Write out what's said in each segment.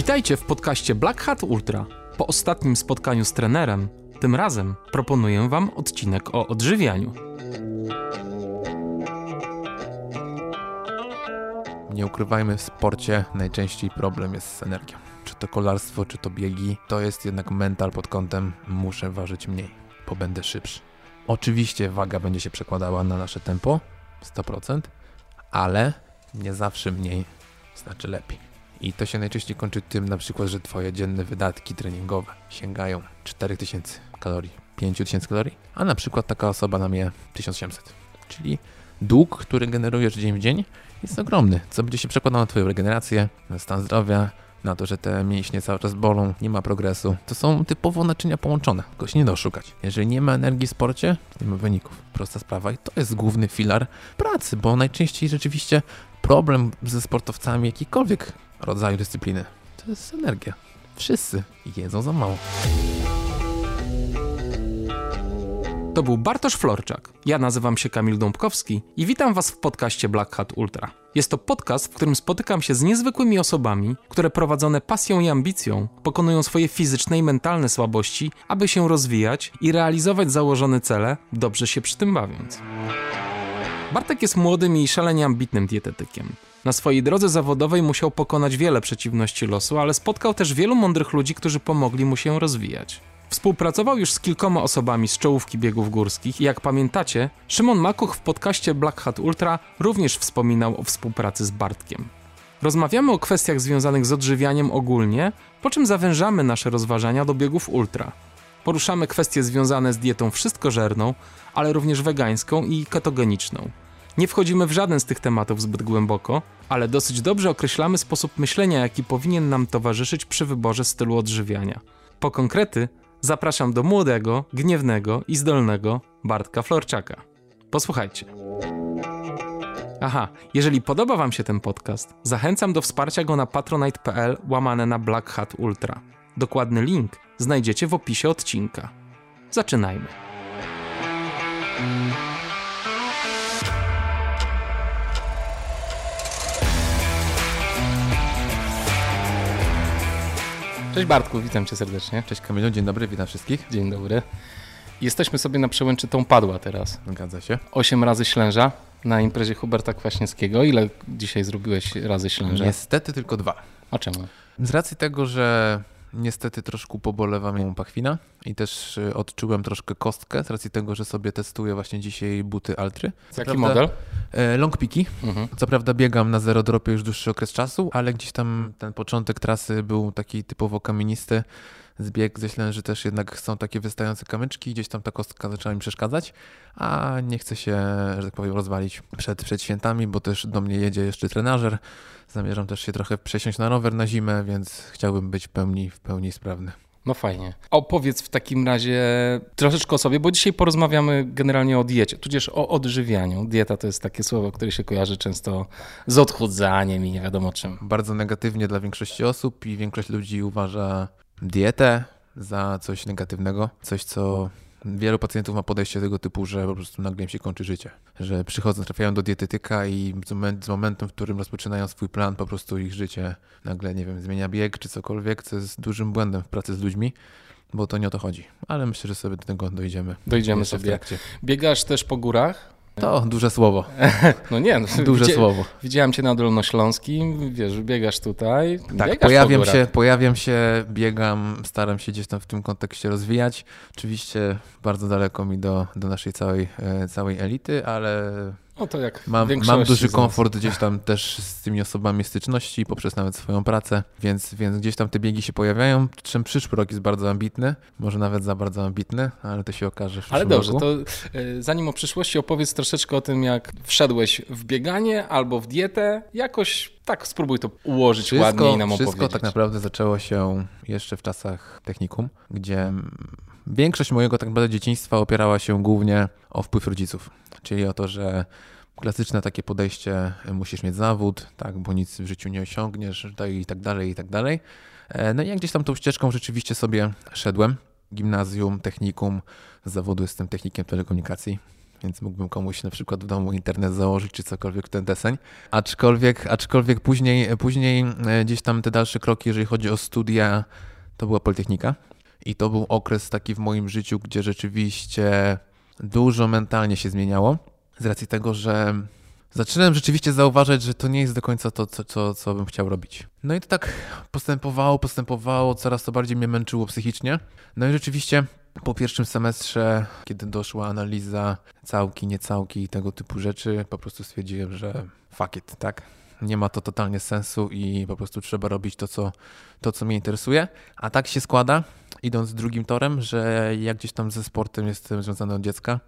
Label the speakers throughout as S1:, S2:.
S1: Witajcie w podcaście Black Hat Ultra. Po ostatnim spotkaniu z trenerem, tym razem proponuję Wam odcinek o odżywianiu.
S2: Nie ukrywajmy, w sporcie najczęściej problem jest z energią. Czy to kolarstwo, czy to biegi, to jest jednak mental pod kątem muszę ważyć mniej, bo będę szybszy. Oczywiście waga będzie się przekładała na nasze tempo, 100%, ale nie zawsze mniej znaczy lepiej. I to się najczęściej kończy tym na przykład, że twoje dzienne wydatki treningowe sięgają 4000 kalorii, 5000 kalorii, a na przykład taka osoba nam je 1700. Czyli dług, który generujesz dzień w dzień jest ogromny, co będzie się przekładało na twoją regenerację, na stan zdrowia, na to, że te mięśnie cały czas bolą, nie ma progresu. To są typowo naczynia połączone, tylko się nie da oszukać. Jeżeli nie ma energii w sporcie, nie ma wyników. Prosta sprawa i to jest główny filar pracy, bo najczęściej rzeczywiście problem ze sportowcami jakikolwiek rodzaju dyscypliny to jest energia. Wszyscy jedzą za mało.
S1: To był Bartosz Florczak. Ja nazywam się Kamil Dąbkowski i witam Was w podcaście Black Hat Ultra. Jest to podcast, w którym spotykam się z niezwykłymi osobami, które prowadzone pasją i ambicją pokonują swoje fizyczne i mentalne słabości, aby się rozwijać i realizować założone cele, dobrze się przy tym bawiąc. Bartek jest młodym i szalenie ambitnym dietetykiem. Na swojej drodze zawodowej musiał pokonać wiele przeciwności losu, ale spotkał też wielu mądrych ludzi, którzy pomogli mu się rozwijać. Współpracował już z kilkoma osobami z czołówki biegów górskich i jak pamiętacie, Szymon Makuch w podcaście Black Hat Ultra również wspominał o współpracy z Bartkiem. Rozmawiamy o kwestiach związanych z odżywianiem ogólnie, po czym zawężamy nasze rozważania do biegów ultra. Poruszamy kwestie związane z dietą wszystkożerną, ale również wegańską i ketogeniczną. Nie wchodzimy w żaden z tych tematów zbyt głęboko, ale dosyć dobrze określamy sposób myślenia, jaki powinien nam towarzyszyć przy wyborze stylu odżywiania. Po konkrety zapraszam do młodego, gniewnego i zdolnego Bartka Florczaka. Posłuchajcie. Aha, jeżeli podoba Wam się ten podcast, zachęcam do wsparcia go na patronite.pl łamane na Black Hat Ultra. Dokładny link znajdziecie w opisie odcinka. Zaczynajmy. Cześć Bartku, witam cię serdecznie.
S2: Cześć Kamilu, dzień dobry, witam wszystkich.
S1: Dzień dobry. Jesteśmy sobie na przełęczytą Padła teraz.
S2: Zgadza się.
S1: Osiem razy ślęża na imprezie Huberta Kwaśniewskiego. Ile dzisiaj zrobiłeś razy ślęża?
S2: Niestety tylko dwa.
S1: A czemu?
S2: Z racji tego, że niestety troszkę pobolewa mnie pachwina i też y, odczułem troszkę kostkę z racji tego, że sobie testuję właśnie dzisiaj buty Altry. Co
S1: Jaki model?
S2: E, long piki.
S1: Mhm.
S2: Co prawda biegam na zero dropie już dłuższy okres czasu, ale gdzieś tam ten początek trasy był taki typowo kamienisty. Zbieg ze Ślęży też jednak są takie wystające kamyczki, gdzieś tam ta kostka zaczęła mi przeszkadzać, a nie chcę się, że tak powiem, rozwalić przed, przed świętami, bo też do mnie jedzie jeszcze trenażer. Zamierzam też się trochę przesiąść na rower na zimę, więc chciałbym być w pełni, w pełni sprawny.
S1: No fajnie. Opowiedz w takim razie troszeczkę o sobie, bo dzisiaj porozmawiamy generalnie o diecie, tudzież o odżywianiu. Dieta to jest takie słowo, które się kojarzy często z odchudzaniem i nie wiadomo czym.
S2: Bardzo negatywnie dla większości osób i większość ludzi uważa dietę za coś negatywnego, coś co wielu pacjentów ma podejście tego typu, że po prostu nagle im się kończy życie. Że przychodzą, trafiają do dietetyka i z, moment, z momentem, w którym rozpoczynają swój plan, po prostu ich życie nagle, nie wiem, zmienia bieg czy cokolwiek, co jest dużym błędem w pracy z ludźmi, bo to nie o to chodzi. Ale myślę, że sobie do tego dojdziemy.
S1: Dojdziemy
S2: w
S1: sobie.
S2: trakcie.
S1: Biegasz też po górach?
S2: To duże słowo,
S1: No nie, no,
S2: duże
S1: widzi-
S2: słowo.
S1: Widziałem cię na Dolnośląskim, wiesz, biegasz tutaj.
S2: Tak,
S1: biegasz
S2: pojawiam się, pojawiam się, biegam, staram się gdzieś tam w tym kontekście rozwijać. Oczywiście bardzo daleko mi do, do naszej całej, e, całej elity, ale
S1: No to jak
S2: mam, mam duży komfort gdzieś tam też z tymi osobami styczności, poprzez nawet swoją pracę, więc, więc gdzieś tam te biegi się pojawiają. Czym przyszły rok jest bardzo ambitny, może nawet za bardzo ambitny, ale to się okaże w
S1: Ale dobrze,
S2: roku.
S1: to y, zanim o przyszłości opowiedz troszeczkę o tym, jak wszedłeś w bieganie albo w dietę. Jakoś tak spróbuj to ułożyć ładniej i nam
S2: wszystko
S1: opowiedzieć.
S2: tak naprawdę zaczęło się jeszcze w czasach technikum, gdzie większość mojego tak naprawdę dzieciństwa opierała się głównie o wpływ rodziców. Czyli o to, że klasyczne takie podejście, y, musisz mieć zawód, tak, bo nic w życiu nie osiągniesz, tak i tak dalej, i tak dalej. E, No i jak gdzieś tam tą ścieżką rzeczywiście sobie szedłem. Gimnazjum, technikum, z zawodu jestem technikiem telekomunikacji, więc mógłbym komuś na przykład w domu internet założyć czy cokolwiek ten deseń. Aczkolwiek, aczkolwiek później, później e, gdzieś tam te dalsze kroki, jeżeli chodzi o studia, to była Politechnika. I to był okres taki w moim życiu, gdzie rzeczywiście dużo mentalnie się zmieniało. Z racji tego, że zaczynałem rzeczywiście zauważać, że to nie jest do końca to, co, co, co bym chciał robić. No i to tak postępowało, postępowało, coraz to bardziej mnie męczyło psychicznie. No i rzeczywiście po pierwszym semestrze, kiedy doszła analiza całki, niecałki i tego typu rzeczy, po prostu stwierdziłem, że fuck it, tak? Nie ma to totalnie sensu i po prostu trzeba robić to, co, to, co mnie interesuje. A tak się składa, idąc drugim torem, że jak gdzieś tam ze sportem jestem związany od dziecka,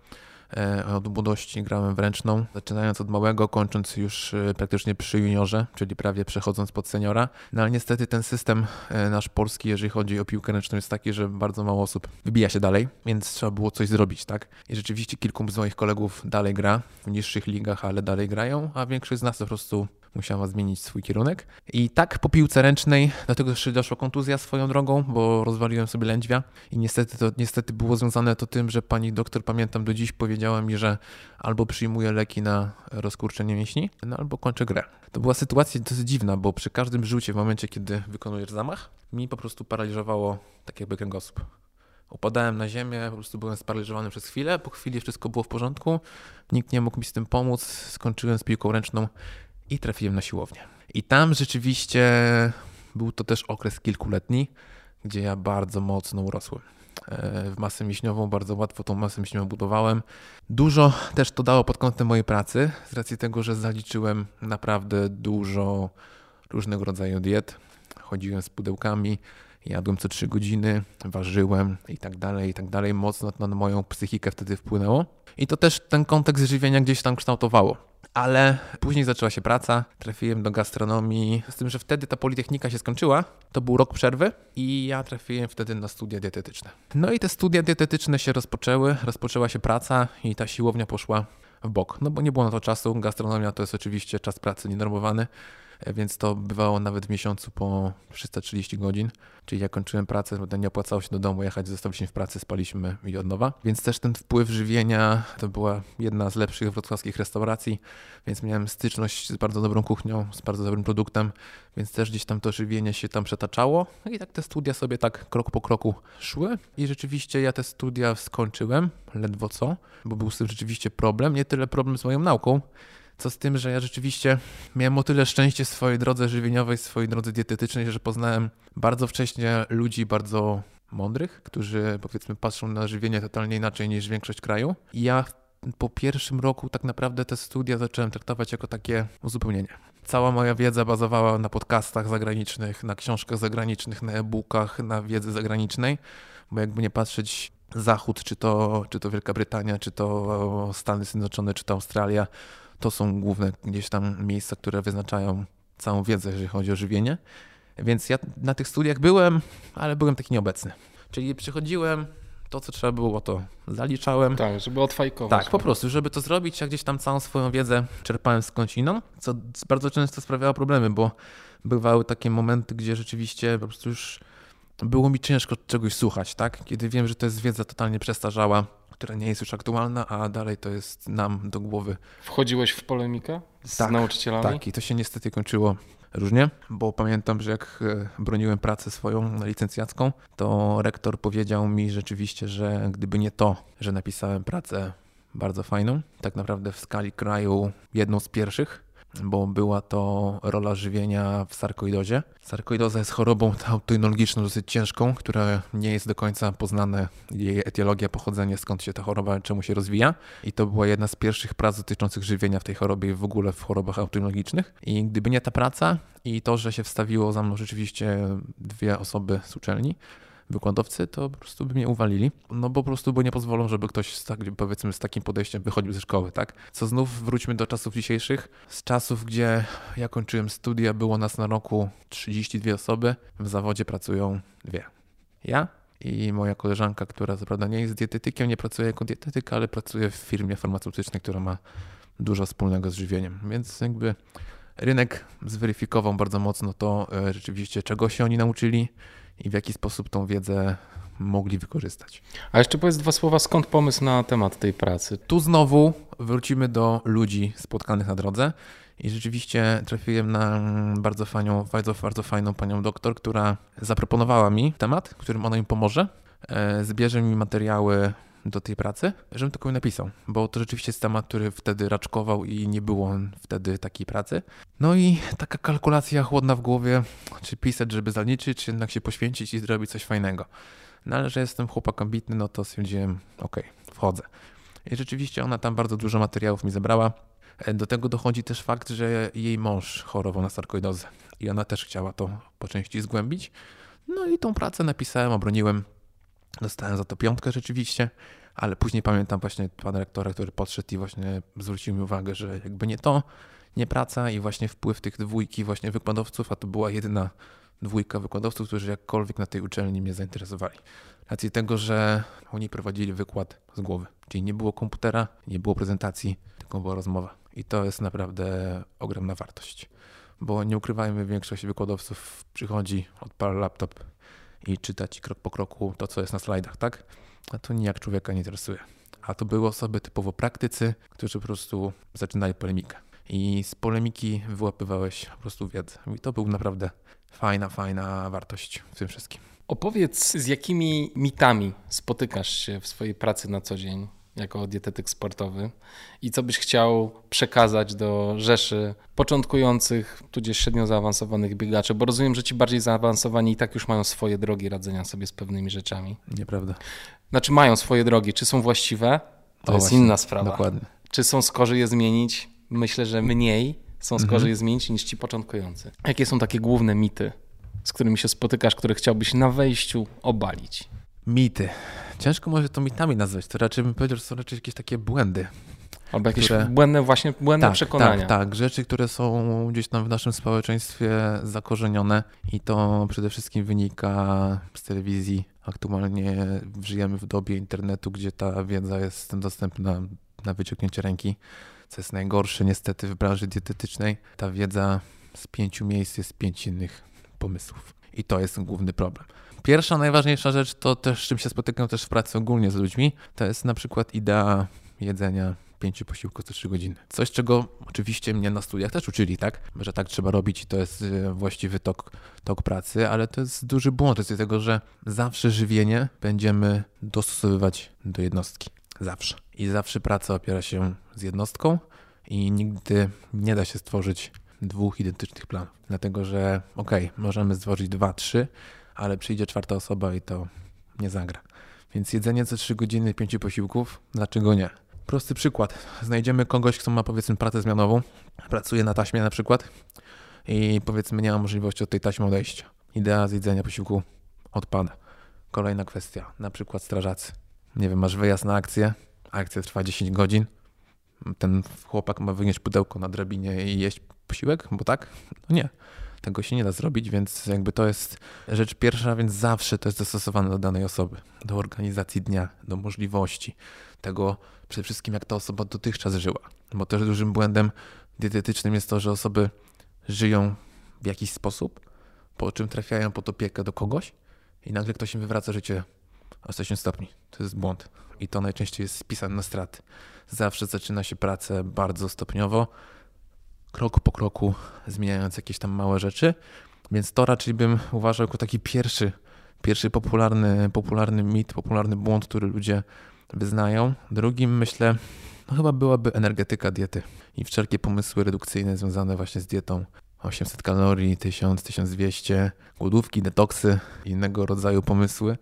S2: od młodości grałem w ręczną, zaczynając od małego, kończąc już e, praktycznie przy juniorze, czyli prawie przechodząc pod seniora. No ale niestety ten system e, nasz polski, jeżeli chodzi o piłkę ręczną, jest taki, że bardzo mało osób wybija się dalej, więc trzeba było coś zrobić, tak? I rzeczywiście kilku z moich kolegów dalej gra w niższych ligach, ale dalej grają, a większość z nas po prostu musiała zmienić swój kierunek. I tak po piłce ręcznej, dlatego też doszła kontuzja swoją drogą, bo rozwaliłem sobie lędźwia i niestety to niestety było związane to tym, że pani doktor, pamiętam do dziś, powiedziała mi, że albo przyjmuję leki na rozkurczenie mięśni, no albo kończę grę. To była sytuacja dosyć dziwna, bo przy każdym rzucie, w momencie kiedy wykonujesz zamach, mi po prostu paraliżowało tak jakby kręgosłup. Upadałem na ziemię, po prostu byłem sparaliżowany przez chwilę. Po chwili wszystko było w porządku, nikt nie mógł mi z tym pomóc. Skończyłem z piłką ręczną i trafiłem na siłownię. I tam rzeczywiście był to też okres kilkuletni, gdzie ja bardzo mocno urosłem. E, w masę mięśniową bardzo łatwo tą masę mięśniową budowałem. Dużo też to dało pod kątem mojej pracy, z racji tego, że zaliczyłem naprawdę dużo różnego rodzaju diet. Chodziłem z pudełkami, jadłem co 3 godziny, ważyłem i tak dalej, i tak dalej. Mocno to na moją psychikę wtedy wpłynęło. I to też ten kontekst żywienia gdzieś tam kształtowało ale później zaczęła się praca, trafiłem do gastronomii, z tym, że wtedy ta politechnika się skończyła, to był rok przerwy i ja trafiłem wtedy na studia dietetyczne. No i te studia dietetyczne się rozpoczęły, rozpoczęła się praca i ta siłownia poszła w bok, no bo nie było na to czasu, gastronomia to jest oczywiście czas pracy nienormowany, więc to bywało nawet w miesiącu po 330 godzin. Czyli jak kończyłem pracę, nie opłacało się do domu jechać, zostawiliśmy w pracy, spaliśmy i od nowa. Więc też ten wpływ żywienia to była jedna z lepszych wrocławskich restauracji, więc miałem styczność z bardzo dobrą kuchnią, z bardzo dobrym produktem, więc też gdzieś tam to żywienie się tam przetaczało. No i tak te studia sobie tak krok po kroku szły i rzeczywiście ja te studia skończyłem, ledwo co, bo był z tym rzeczywiście problem, nie tyle problem z moją nauką, co z tym, że ja rzeczywiście miałem o tyle szczęście w swojej drodze żywieniowej, w swojej drodze dietetycznej, że poznałem bardzo wcześnie ludzi bardzo mądrych, którzy powiedzmy patrzą na żywienie totalnie inaczej niż większość kraju. I ja po pierwszym roku tak naprawdę te studia zacząłem traktować jako takie uzupełnienie. Cała moja wiedza bazowała na podcastach zagranicznych, na książkach zagranicznych, na e-bookach, na wiedzy zagranicznej, bo jakby nie patrzeć Zachód, czy to, czy to Wielka Brytania, czy to Stany Zjednoczone, czy to Australia, to są główne gdzieś tam miejsca, które wyznaczają całą wiedzę, jeżeli chodzi o żywienie. Więc ja na tych studiach byłem, ale byłem taki nieobecny. Czyli przychodziłem, to co trzeba było, to zaliczałem.
S1: Tak, żeby odfajkować.
S2: Tak, po prostu, żeby to zrobić, ja gdzieś tam całą swoją wiedzę czerpałem skądinąd, co bardzo często sprawiało problemy, bo bywały takie momenty, gdzie rzeczywiście po prostu już było mi ciężko czegoś słuchać, tak? Kiedy wiem, że to jest wiedza totalnie przestarzała, która nie jest już aktualna, a dalej to jest nam do głowy.
S1: Wchodziłeś w polemikę z tak, nauczycielami?
S2: Tak, i to się niestety kończyło różnie, bo pamiętam, że jak e, broniłem pracę swoją licencjacką, to rektor powiedział mi rzeczywiście, że gdyby nie to, że napisałem pracę bardzo fajną, tak naprawdę w skali kraju jedną z pierwszych, bo była to rola żywienia w sarkoidozie. Sarkoidoza jest chorobą autoimmunologiczną dosyć ciężką, która nie jest do końca poznane jej etiologia, pochodzenie, skąd się ta choroba, czemu się rozwija. I to była jedna z pierwszych prac dotyczących żywienia w tej chorobie i w ogóle w chorobach autoimmunologicznych. I gdyby nie ta praca i to, że się wstawiło za mną rzeczywiście dwie osoby z uczelni, wykładowcy, to po prostu by mnie uwalili. No bo po prostu bo nie pozwolą, żeby ktoś z, tak, powiedzmy z takim podejściem wychodził ze szkoły, tak? Co znów wróćmy do czasów dzisiejszych. Z czasów, gdzie ja kończyłem studia, było nas na roku 32 osoby, w zawodzie pracują dwie. Ja i moja koleżanka, która co nie jest dietetykiem, nie pracuje jako dietetyk, ale pracuje w firmie farmaceutycznej, która ma dużo wspólnego z żywieniem. Więc jakby rynek zweryfikował bardzo mocno to e, rzeczywiście, czego się oni nauczyli, i w jaki sposób tą wiedzę mogli wykorzystać.
S1: A jeszcze powiedz dwa słowa, skąd pomysł na temat tej pracy?
S2: Tu znowu wrócimy do ludzi spotkanych na drodze i rzeczywiście trafiłem na bardzo fajną, bardzo, bardzo fajną panią doktor, która zaproponowała mi temat, którym ona mi pomoże. E, zbierze mi materiały do tej pracy, żebym to napisał, bo to rzeczywiście jest temat, który wtedy raczkował i nie było wtedy takiej pracy. No i taka kalkulacja chłodna w głowie, czy pisać, żeby zaliczyć, czy jednak się poświęcić i zrobić coś fajnego. No ale że jestem chłopak ambitny, no to stwierdziłem, okej, okay, wchodzę. I rzeczywiście ona tam bardzo dużo materiałów mi zebrała. Do tego dochodzi też fakt, że jej mąż chorował na sarkoidozę i ona też chciała to po części zgłębić. No i tą pracę napisałem, obroniłem. Dostałem za to piątkę rzeczywiście, ale później pamiętam właśnie pana rektora, który podszedł i właśnie zwrócił mi uwagę, że jakby nie to, nie praca i właśnie wpływ tych dwójki właśnie wykładowców, a to była jedyna dwójka wykładowców, którzy jakkolwiek na tej uczelni mnie zainteresowali. Racji tego, że oni prowadzili wykład z głowy, czyli nie było komputera, nie było prezentacji, tylko była rozmowa. I to jest naprawdę ogromna wartość, bo nie ukrywajmy, większość wykładowców przychodzi, odpala laptop i czyta ci krok po kroku to, co jest na slajdach, tak? A to nijak człowieka nie interesuje. A to były osoby typowo praktycy, którzy po prostu zaczynali polemikę. I z polemiki wyłapywałeś po prostu wiedzę. I to był naprawdę fajna, fajna wartość w tym wszystkim.
S1: Opowiedz, z jakimi mitami spotykasz się w swojej pracy na co dzień jako dietetyk sportowy i co byś chciał przekazać do rzeszy początkujących, tudzież średnio zaawansowanych biegaczy, bo rozumiem, że ci bardziej zaawansowani i tak już mają swoje drogi radzenia sobie z pewnymi rzeczami.
S2: Nieprawda.
S1: Znaczy mają swoje drogi. Czy są właściwe? To o, jest właśnie, inna sprawa.
S2: Dokładnie.
S1: Czy są skorzy je zmienić? Myślę, że mniej są skorzy mhm. je zmienić niż ci początkujący. Jakie są takie główne mity, z którymi się spotykasz, które chciałbyś na wejściu obalić?
S2: Mity. Ciężko może to mitami nazwać. To raczej bym powiedział, że są raczej jakieś takie błędy.
S1: Albo jakieś które... błędne właśnie, błędne
S2: tak,
S1: przekonania.
S2: Tak, tak. Rzeczy, które są gdzieś tam w naszym społeczeństwie zakorzenione i to przede wszystkim wynika z telewizji. Aktualnie żyjemy w dobie internetu, gdzie ta wiedza jest dostępna na wyciągnięcie ręki, co jest najgorsze niestety w branży dietetycznej. Ta wiedza z pięciu miejsc jest pięć innych pomysłów. I to jest główny problem. Pierwsza, najważniejsza rzecz to też, z czym się spotykam też w pracy ogólnie z ludźmi, to jest na przykład idea jedzenia pięciu posiłków co trzy godziny. Coś, czego oczywiście mnie na studiach też uczyli, tak? Że tak trzeba robić i to jest y, właściwy tok, tok pracy, ale to jest duży błąd z tego, że zawsze żywienie będziemy dostosowywać do jednostki. Zawsze. I zawsze praca opiera się z jednostką i nigdy nie da się stworzyć dwóch identycznych planów. Dlatego, że okej, okay, możemy stworzyć dwa, trzy, ale przyjdzie czwarta osoba i to nie zagra. Więc jedzenie co 3 godziny, pięciu posiłków, dlaczego nie? Prosty przykład. Znajdziemy kogoś, kto ma powiedzmy pracę zmianową, pracuje na taśmie na przykład i powiedzmy nie ma możliwości od tej taśmy odejścia. Idea z jedzenia posiłku odpada. Kolejna kwestia, na przykład strażacy. Nie wiem, masz wyjazd na akcję, akcja trwa 10 godzin, ten chłopak ma wynieść pudełko na drabinie i jeść posiłek, bo tak? No nie. Tego się nie da zrobić, więc jakby to jest rzecz pierwsza, więc zawsze to jest dostosowane do danej osoby, do organizacji dnia, do możliwości, tego przede wszystkim jak ta osoba dotychczas żyła. Bo też dużym błędem dietetycznym jest to, że osoby żyją w jakiś sposób, po czym trafiają pod opiekę do kogoś i nagle ktoś im wywraca życie o 180 stopni. To jest błąd. I to najczęściej jest spisane na straty. Zawsze zaczyna się pracę bardzo stopniowo, krok po kroku zmieniając jakieś tam małe rzeczy. Więc to raczej bym uważał jako taki pierwszy, pierwszy popularny, popularny mit, popularny błąd, który ludzie wyznają. Drugim myślę, no chyba byłaby energetyka diety i wszelkie pomysły redukcyjne związane właśnie z dietą. 800 kalorii, 1000, 1200, głodówki, detoksy, innego rodzaju pomysły.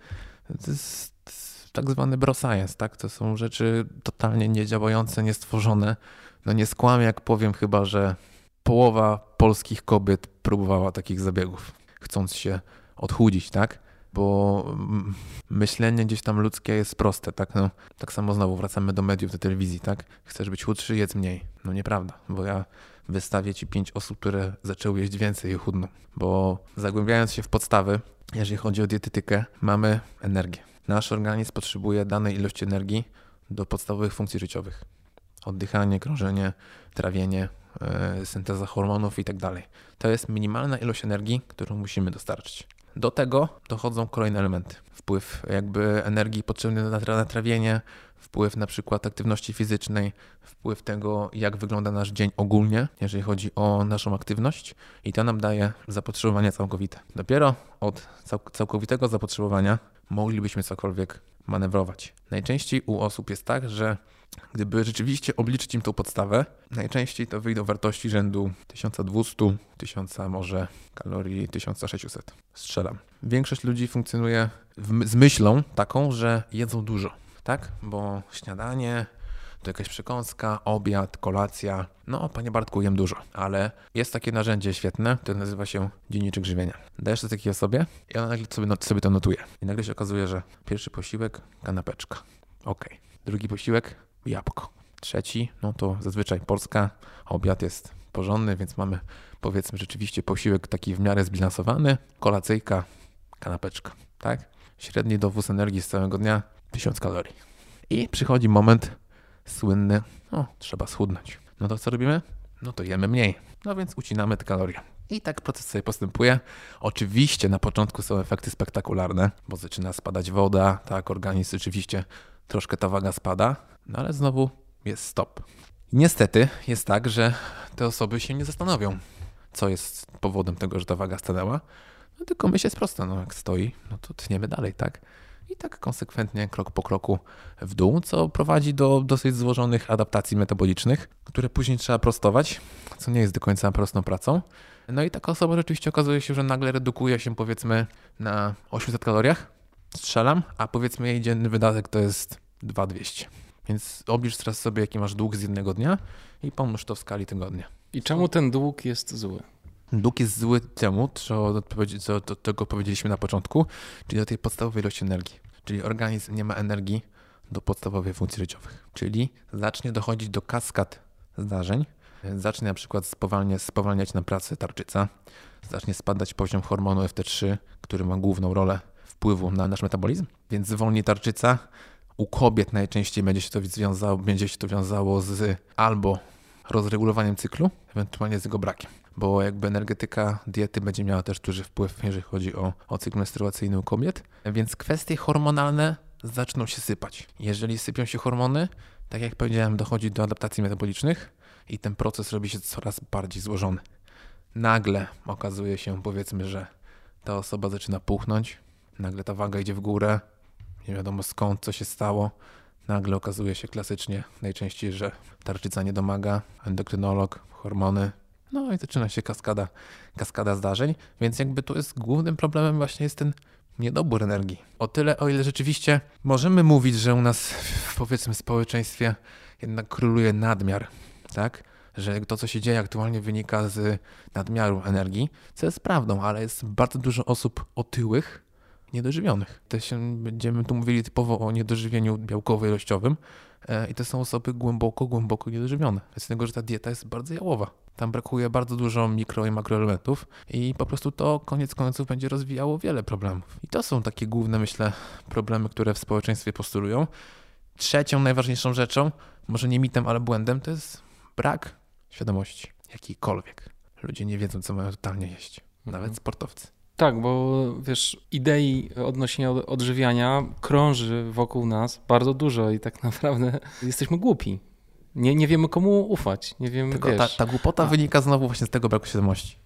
S2: To jest tak zwany bro science, tak? To są rzeczy totalnie niedziałające, niestworzone no nie skłamię, jak powiem chyba, że połowa polskich kobiet próbowała takich zabiegów, chcąc się odchudzić, tak? Bo myślenie gdzieś tam ludzkie jest proste, tak? No, tak samo znowu wracamy do mediów, do telewizji, tak? Chcesz być chudszy, jedz mniej. No nieprawda, bo ja wystawię ci pięć osób, które zaczęły jeść więcej i chudną. Bo zagłębiając się w podstawy, jeżeli chodzi o dietetykę, mamy energię. Nasz organizm potrzebuje danej ilości energii do podstawowych funkcji życiowych oddychanie, krążenie, trawienie, yy, synteza hormonów i tak. To jest minimalna ilość energii, którą musimy dostarczyć. Do tego dochodzą kolejne elementy. Wpływ jakby energii potrzebnej na tra- na trawienie, wpływ na przykład aktywności fizycznej, wpływ tego, jak wygląda nasz dzień ogólnie, jeżeli chodzi o naszą aktywność, i to nam daje zapotrzebowanie całkowite. Dopiero od cał- całkowitego zapotrzebowania moglibyśmy cokolwiek manewrować. Najczęściej u osób jest tak, że gdyby rzeczywiście obliczyć im tą podstawę, najczęściej to wyjdą wartości rzędu 1200, 1000 może kalorii, 1600. Strzelam. Większość ludzi funkcjonuje w, z myślą taką, że jedzą dużo, tak? Bo śniadanie, to jakaś przekąska, obiad, kolacja. No, panie Bartku, jem dużo, ale jest takie narzędzie świetne, które nazywa się dzienniczek żywienia. Dajesz to takiej osobie i ona nagle sobie, sobie to notuje. I nagle się okazuje, że pierwszy posiłek, kanapeczka. Ok. Drugi posiłek, jabłko. Trzeci, no to zazwyczaj Polska, obiad jest porządny, więc mamy powiedzmy rzeczywiście posiłek taki w miarę zbilansowany, kolacyjka, kanapeczka, tak? Średni dowóz energii z całego dnia 1000 kalorii. I przychodzi moment słynny, no trzeba schudnąć. No to co robimy? No to jemy mniej. No więc ucinamy te kalorie. I tak proces sobie postępuje. Oczywiście na początku są efekty spektakularne, bo zaczyna spadać woda, tak, organizm rzeczywiście troszkę ta waga spada, no ale znowu jest stop. Niestety jest tak, że te osoby się nie zastanowią, co jest powodem tego, że ta waga stanęła. No tylko myśl jest prosta, no jak stoi, no to tniemy dalej, tak? I tak konsekwentnie, krok po kroku w dół, co prowadzi do dosyć złożonych adaptacji metabolicznych, które później trzeba prostować, co nie jest do końca prostą pracą. No i taka osoba rzeczywiście okazuje się, że nagle redukuje się powiedzmy na 800 kaloriach, strzelam, a powiedzmy jej dzienny wydatek to jest 2200. Więc oblicz teraz sobie, jaki masz dług z jednego dnia i pomnóż to w skali tygodnia.
S1: I czemu ten dług jest zły?
S2: Dług jest zły temu, co, do tego powiedzieliśmy na początku, czyli do tej podstawowej ilości energii. Czyli organizm nie ma energii do podstawowych funkcji życiowych. Czyli zacznie dochodzić do kaskad zdarzeń, zacznie na przykład spowalnia, spowalniać nam pracę tarczyca, zacznie spadać poziom hormonu FT3, który ma główną rolę wpływu na nasz metabolizm, więc zwolni tarczyca. U kobiet najczęściej będzie się to wiązało, będzie się to wiązało z albo rozregulowaniem cyklu, ewentualnie z jego brakiem bo jakby energetyka diety będzie miała też duży wpływ, jeżeli chodzi o, o cykl menstruacyjny u kobiet. Więc kwestie hormonalne zaczną się sypać. Jeżeli sypią się hormony, tak jak powiedziałem, dochodzi do adaptacji metabolicznych i ten proces robi się coraz bardziej złożony. Nagle okazuje się, powiedzmy, że ta osoba zaczyna puchnąć, nagle ta waga idzie w górę, nie wiadomo skąd, co się stało. Nagle okazuje się klasycznie najczęściej, że tarczyca nie domaga, endokrynolog, hormony, no i zaczyna się kaskada, kaskada zdarzeń, więc jakby tu jest głównym problemem właśnie jest ten niedobór energii. O tyle, o ile rzeczywiście możemy mówić, że u nas w powiedzmy społeczeństwie jednak króluje nadmiar, tak? Że to, co się dzieje aktualnie wynika z nadmiaru energii, co jest prawdą, ale jest bardzo dużo osób otyłych, niedożywionych. Się, będziemy tu mówili typowo o niedożywieniu białkowo-ilościowym e, i to są osoby głęboko, głęboko niedożywione. Z tego, że ta dieta jest bardzo jałowa. Tam brakuje bardzo dużo mikro i makroelementów i po prostu to koniec końców będzie rozwijało wiele problemów. I to są takie główne, myślę, problemy, które w społeczeństwie postulują. Trzecią najważniejszą rzeczą, może nie mitem, ale błędem, to jest brak świadomości jakiejkolwiek. Ludzie nie wiedzą, co mają totalnie jeść. Nawet
S1: Mhm.
S2: sportowcy.
S1: Tak, bo wiesz, idei odnośnie od- odżywiania krąży wokół nas bardzo dużo i tak naprawdę jesteśmy głupi. Nie, nie wiemy komu ufać, nie wiemy,
S2: Tylko
S1: wiesz.
S2: ta, ta głupota
S1: a-
S2: wynika znowu właśnie z tego braku świadomości.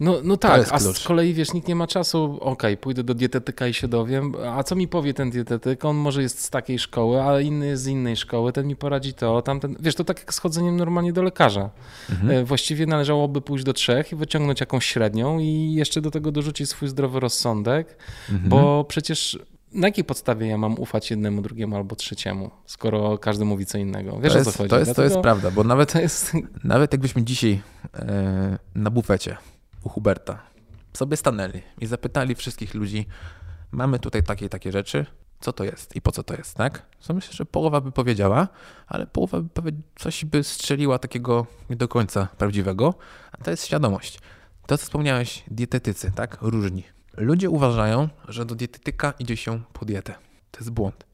S1: No, no tak,
S2: jest
S1: a z kolei wiesz, nikt nie ma czasu, okej, pójdę do dietetyka i się dowiem, a co mi powie ten dietetyk? On może jest z takiej szkoły, a inny jest z innej szkoły, ten mi poradzi to, tamten, wiesz, to tak jak z chodzeniem normalnie do lekarza.
S2: Mhm.
S1: E, Właściwie należałoby pójść do trzech i wyciągnąć jakąś średnią i jeszcze do tego dorzucić swój zdrowy rozsądek,
S2: Mhm.
S1: bo przecież na jakiej podstawie ja mam ufać jednemu, drugiemu albo trzeciemu, skoro każdy mówi co innego? Wiesz
S2: to
S1: o co
S2: jest,
S1: chodzi?
S2: To jest, to jest
S1: Dlatego
S2: prawda, bo nawet,
S1: jest
S2: nawet jakbyśmy dzisiaj e, na bufecie u Huberta sobie stanęli i zapytali wszystkich ludzi, mamy tutaj takie i takie rzeczy, co to jest i po co to jest, tak? Co myślę, że połowa by powiedziała, ale połowa by coś by strzeliła takiego nie do końca prawdziwego, a to jest świadomość. To, co wspomniałeś, dietetycy, tak? Różni. Ludzie uważają, że do dietetyka idzie się po dietę. To jest błąd.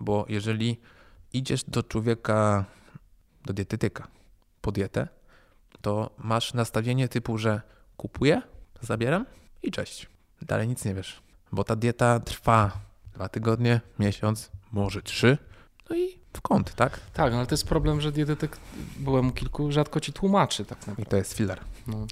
S2: Bo jeżeli idziesz do człowieka, do dietetyka po dietę, to masz nastawienie typu, że kupuję, zabieram i cześć. dalej nic nie wiesz. Bo ta dieta trwa dwa tygodnie, miesiąc, może trzy. No i w kąt, tak?
S1: Tak, no ale to jest problem, że dietetyk, byłem u kilku, rzadko ci tłumaczy tak
S2: I
S1: naprawdę.
S2: to jest filler.
S1: No.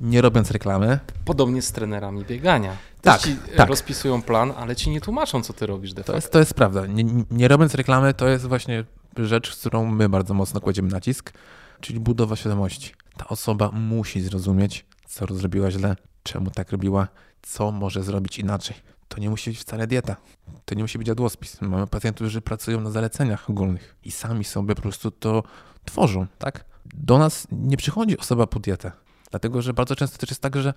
S2: Nie robiąc reklamy,
S1: Podobnie z trenerami biegania. Też
S2: Tak,
S1: ci e,
S2: tak.
S1: rozpisują plan, ale ci nie tłumaczą, co ty robisz de
S2: to
S1: facto.
S2: jest, to jest prawda. Nie, nie- nie robiąc reklamy, to jest właśnie rzecz, z którą my bardzo mocno kładziemy nacisk, czyli budowa świadomości. Ta osoba musi zrozumieć, co zrobiła źle, czemu tak robiła, co może zrobić inaczej. To nie musi być wcale dieta. To nie musi być jadłospis. Mamy pacjentów, którzy pracują na zaleceniach ogólnych i sami sobie po prostu to tworzą, tak? Do nas nie przychodzi osoba po dietę, dlatego że bardzo często też jest tak, że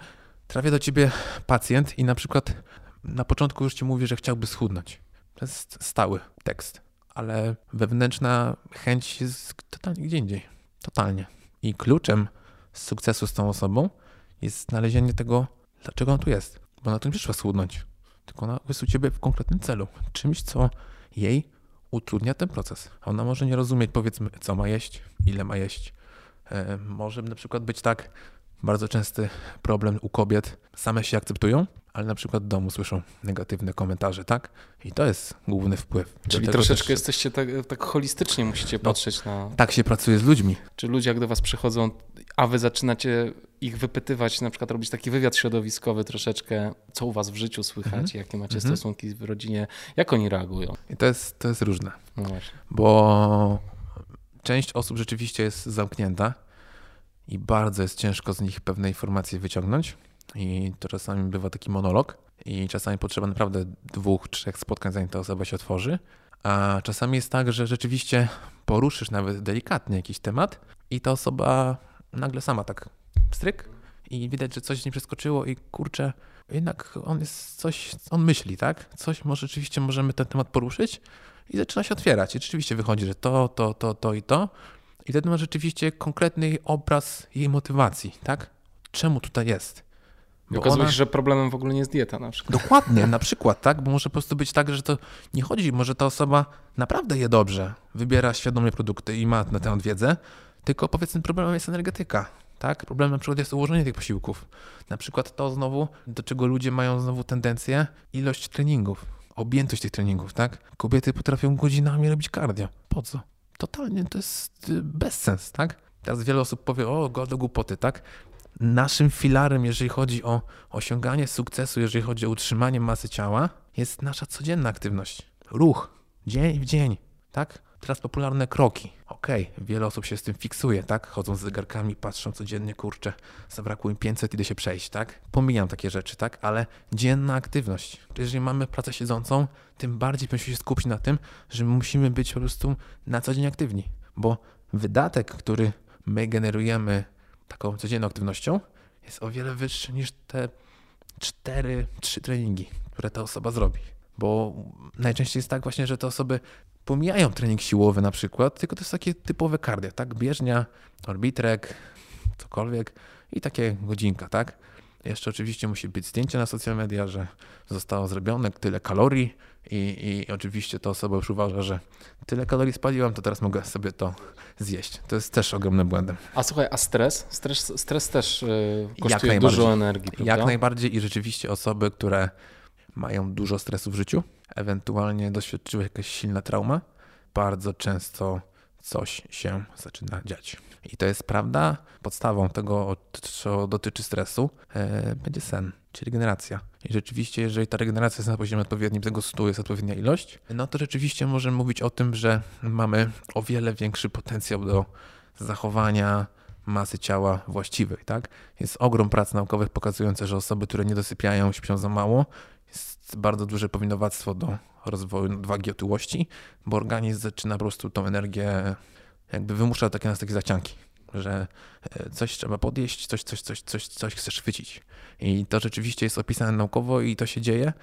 S2: trafia do ciebie pacjent i na przykład na początku już ci mówi, że chciałby schudnąć. To jest stały tekst, ale wewnętrzna chęć jest totalnie gdzie indziej. Totalnie. I kluczem sukcesu z tą osobą jest znalezienie tego, dlaczego on tu jest. Bo ona tu nie przyszła schudnąć, tylko ona jest u ciebie w konkretnym celu. Czymś, co jej utrudnia ten proces. Ona może nie rozumieć, powiedzmy, co ma jeść, ile ma jeść. E, może na przykład być tak, bardzo częsty problem u kobiet, same się akceptują, ale na przykład w domu słyszą negatywne komentarze, tak? I to jest główny wpływ.
S1: Czyli troszeczkę
S2: też
S1: jesteście tak, tak holistycznie musicie patrzeć na...
S2: Tak się pracuje z ludźmi.
S1: Czy ludzie jak do was przychodzą, a wy zaczynacie ich wypytywać, na przykład robić taki wywiad środowiskowy troszeczkę, co u was w życiu słychać,
S2: Mhm.
S1: jakie macie
S2: Mhm.
S1: stosunki w rodzinie, jak oni reagują?
S2: I to jest, to jest różne,
S1: No
S2: bo część osób rzeczywiście jest zamknięta i bardzo jest ciężko z nich pewne informacje wyciągnąć. I to czasami bywa taki monolog, i czasami potrzeba naprawdę dwóch, trzech spotkań, zanim ta osoba się otworzy. A czasami jest tak, że rzeczywiście poruszysz nawet delikatnie jakiś temat, i ta osoba nagle sama tak stryk, i widać, że coś nie przeskoczyło, i kurczę, jednak on jest coś, on myśli, tak? Coś może rzeczywiście możemy ten temat poruszyć, i zaczyna się otwierać. I rzeczywiście wychodzi, że to, to, to, to i to. I wtedy ma rzeczywiście konkretny obraz jej motywacji, tak? Czemu tutaj jest? Bo
S1: okazuje
S2: ona-
S1: się, że problemem w ogóle nie jest dieta na przykład.
S2: Dokładnie, na przykład, tak? Bo może po prostu być tak, że to nie chodzi, może ta osoba naprawdę je dobrze, wybiera świadomie produkty i ma na temat wiedzę, tylko powiedzmy problemem jest energetyka, tak? Problemem na przykład jest ułożenie tych posiłków. Na przykład to znowu, do czego ludzie mają znowu tendencję, ilość treningów, objętość tych treningów, tak? Kobiety potrafią godzinami robić cardio. Po co? Totalnie to jest y, bezsens, tak? Teraz wiele osób powie, o, go do głupoty, tak? Naszym filarem, jeżeli chodzi o osiąganie sukcesu, jeżeli chodzi o utrzymanie masy ciała, jest nasza codzienna aktywność. Ruch, dzień w dzień, tak? Teraz popularne kroki. Okej, wiele osób się z tym fiksuje, tak? Chodzą z zegarkami, patrzą codziennie, kurczę, zabrakło im 500, idę się przejść, tak? Pomijam takie rzeczy, tak? Ale dzienna aktywność. Jeżeli mamy pracę siedzącą, tym bardziej powinniśmy się skupić na tym, że musimy być po prostu na co dzień aktywni. Bo wydatek, który my generujemy taką codzienną aktywnością, jest o wiele wyższy niż te 4, 3 treningi, które ta osoba zrobi. Bo najczęściej jest tak właśnie, że te osoby pomijają trening siłowy na przykład, tylko to jest takie typowe cardio, tak? Bieżnia, orbitrek, cokolwiek i takie godzinka, tak? Jeszcze oczywiście musi być zdjęcie na social media, że zostało zrobione tyle kalorii i, i oczywiście ta osoba już uważa, że tyle kalorii spaliłam, to teraz mogę sobie to zjeść. To jest też ogromnym błędem.
S1: A słuchaj, a stres? Stres, stres też y,
S2: Jak
S1: kosztuje dużo energii, prawda?
S2: Jak najbardziej i rzeczywiście osoby, które mają dużo stresu w życiu, ewentualnie doświadczyły jakaś silna trauma, bardzo często coś się zaczyna dziać. I to jest prawda. Podstawą tego, co dotyczy stresu, e, będzie sen, czyli regeneracja. I rzeczywiście, jeżeli ta regeneracja jest na poziomie odpowiednim, tego 100 jest odpowiednia ilość, no to rzeczywiście możemy mówić o tym, że mamy o wiele większy potencjał do zachowania masy ciała właściwej, tak? Jest ogrom prac naukowych pokazujących, że osoby, które nie dosypiają, śpią za mało, jest bardzo duże powinowactwo do rozwoju nadwagi otyłości, bo organizm zaczyna po prostu tą energię, jakby wymusza takie nas takie zacianki, że e, coś trzeba podjeść, coś, coś, coś, coś, coś chcesz chwycić. I to rzeczywiście jest opisane naukowo i to się dzieje.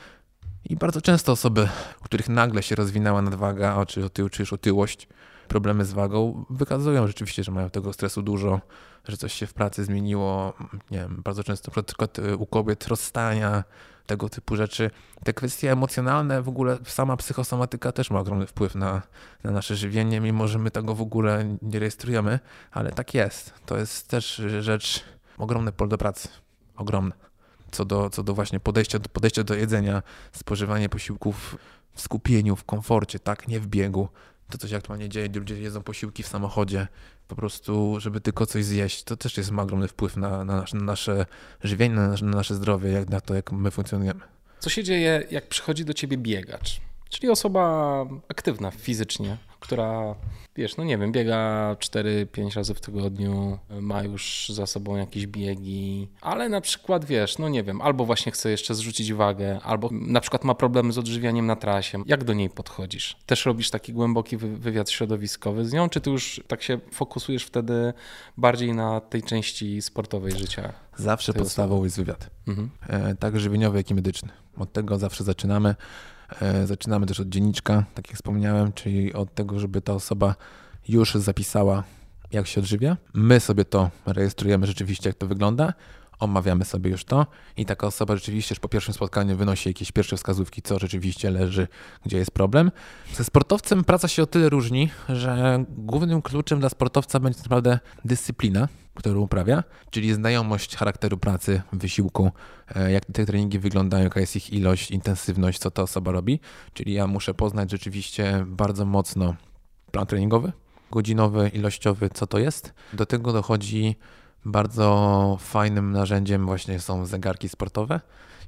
S2: I bardzo często osoby, u których nagle się rozwinęła nadwaga, czy otył, czy już otyłość, problemy z wagą, wykazują rzeczywiście, że mają tego stresu dużo, że coś się w pracy zmieniło. Nie wiem, bardzo często na przykład u kobiet rozstania, tego typu rzeczy. Te kwestie emocjonalne, w ogóle sama psychosomatyka też ma ogromny wpływ na, na nasze żywienie, mimo że my tego w ogóle nie rejestrujemy, ale tak jest. To jest też rzecz, ogromne pole do pracy. Ogromne. co do, co do właśnie podejścia, podejścia do jedzenia, spożywanie posiłków w skupieniu, w komforcie, tak, nie w biegu. To, co się aktualnie dzieje, ludzie jedzą posiłki w samochodzie, po prostu, żeby tylko coś zjeść, to też jest ma ogromny wpływ na, na, nasze, na nasze żywienie, na nasze, na nasze zdrowie, jak na to, jak my funkcjonujemy.
S1: Co się dzieje, jak przychodzi do ciebie biegacz? Czyli osoba aktywna fizycznie, która, wiesz, no nie wiem, biega 4-5 razy w tygodniu, ma już za sobą jakieś biegi, ale na przykład, wiesz, no nie wiem, albo właśnie chce jeszcze zrzucić wagę, albo na przykład ma problemy z odżywianiem na trasie. Jak do niej podchodzisz? Też robisz taki głęboki wywiad środowiskowy z nią, czy ty już tak się fokusujesz wtedy bardziej na tej części sportowej życia?
S2: Zawsze podstawą jest wywiad. Mhm. E, tak żywieniowy, jak i medyczny. Od tego zawsze zaczynamy. E, zaczynamy też od dzienniczka, tak jak wspomniałem, czyli od tego, żeby ta osoba już zapisała, jak się odżywia. My sobie to rejestrujemy rzeczywiście, jak to wygląda, omawiamy sobie już to i taka osoba rzeczywiście już po pierwszym spotkaniu wynosi jakieś pierwsze wskazówki, co rzeczywiście leży, gdzie jest problem. Ze sportowcem praca się o tyle różni, że głównym kluczem dla sportowca będzie tak naprawdę dyscyplina, którą uprawia, czyli znajomość charakteru pracy, wysiłku, e, jak te treningi wyglądają, jaka jest ich ilość, intensywność, co ta osoba robi. Czyli ja muszę poznać rzeczywiście bardzo mocno plan treningowy, godzinowy, ilościowy, co to jest. Do tego dochodzi bardzo fajnym narzędziem właśnie są zegarki sportowe.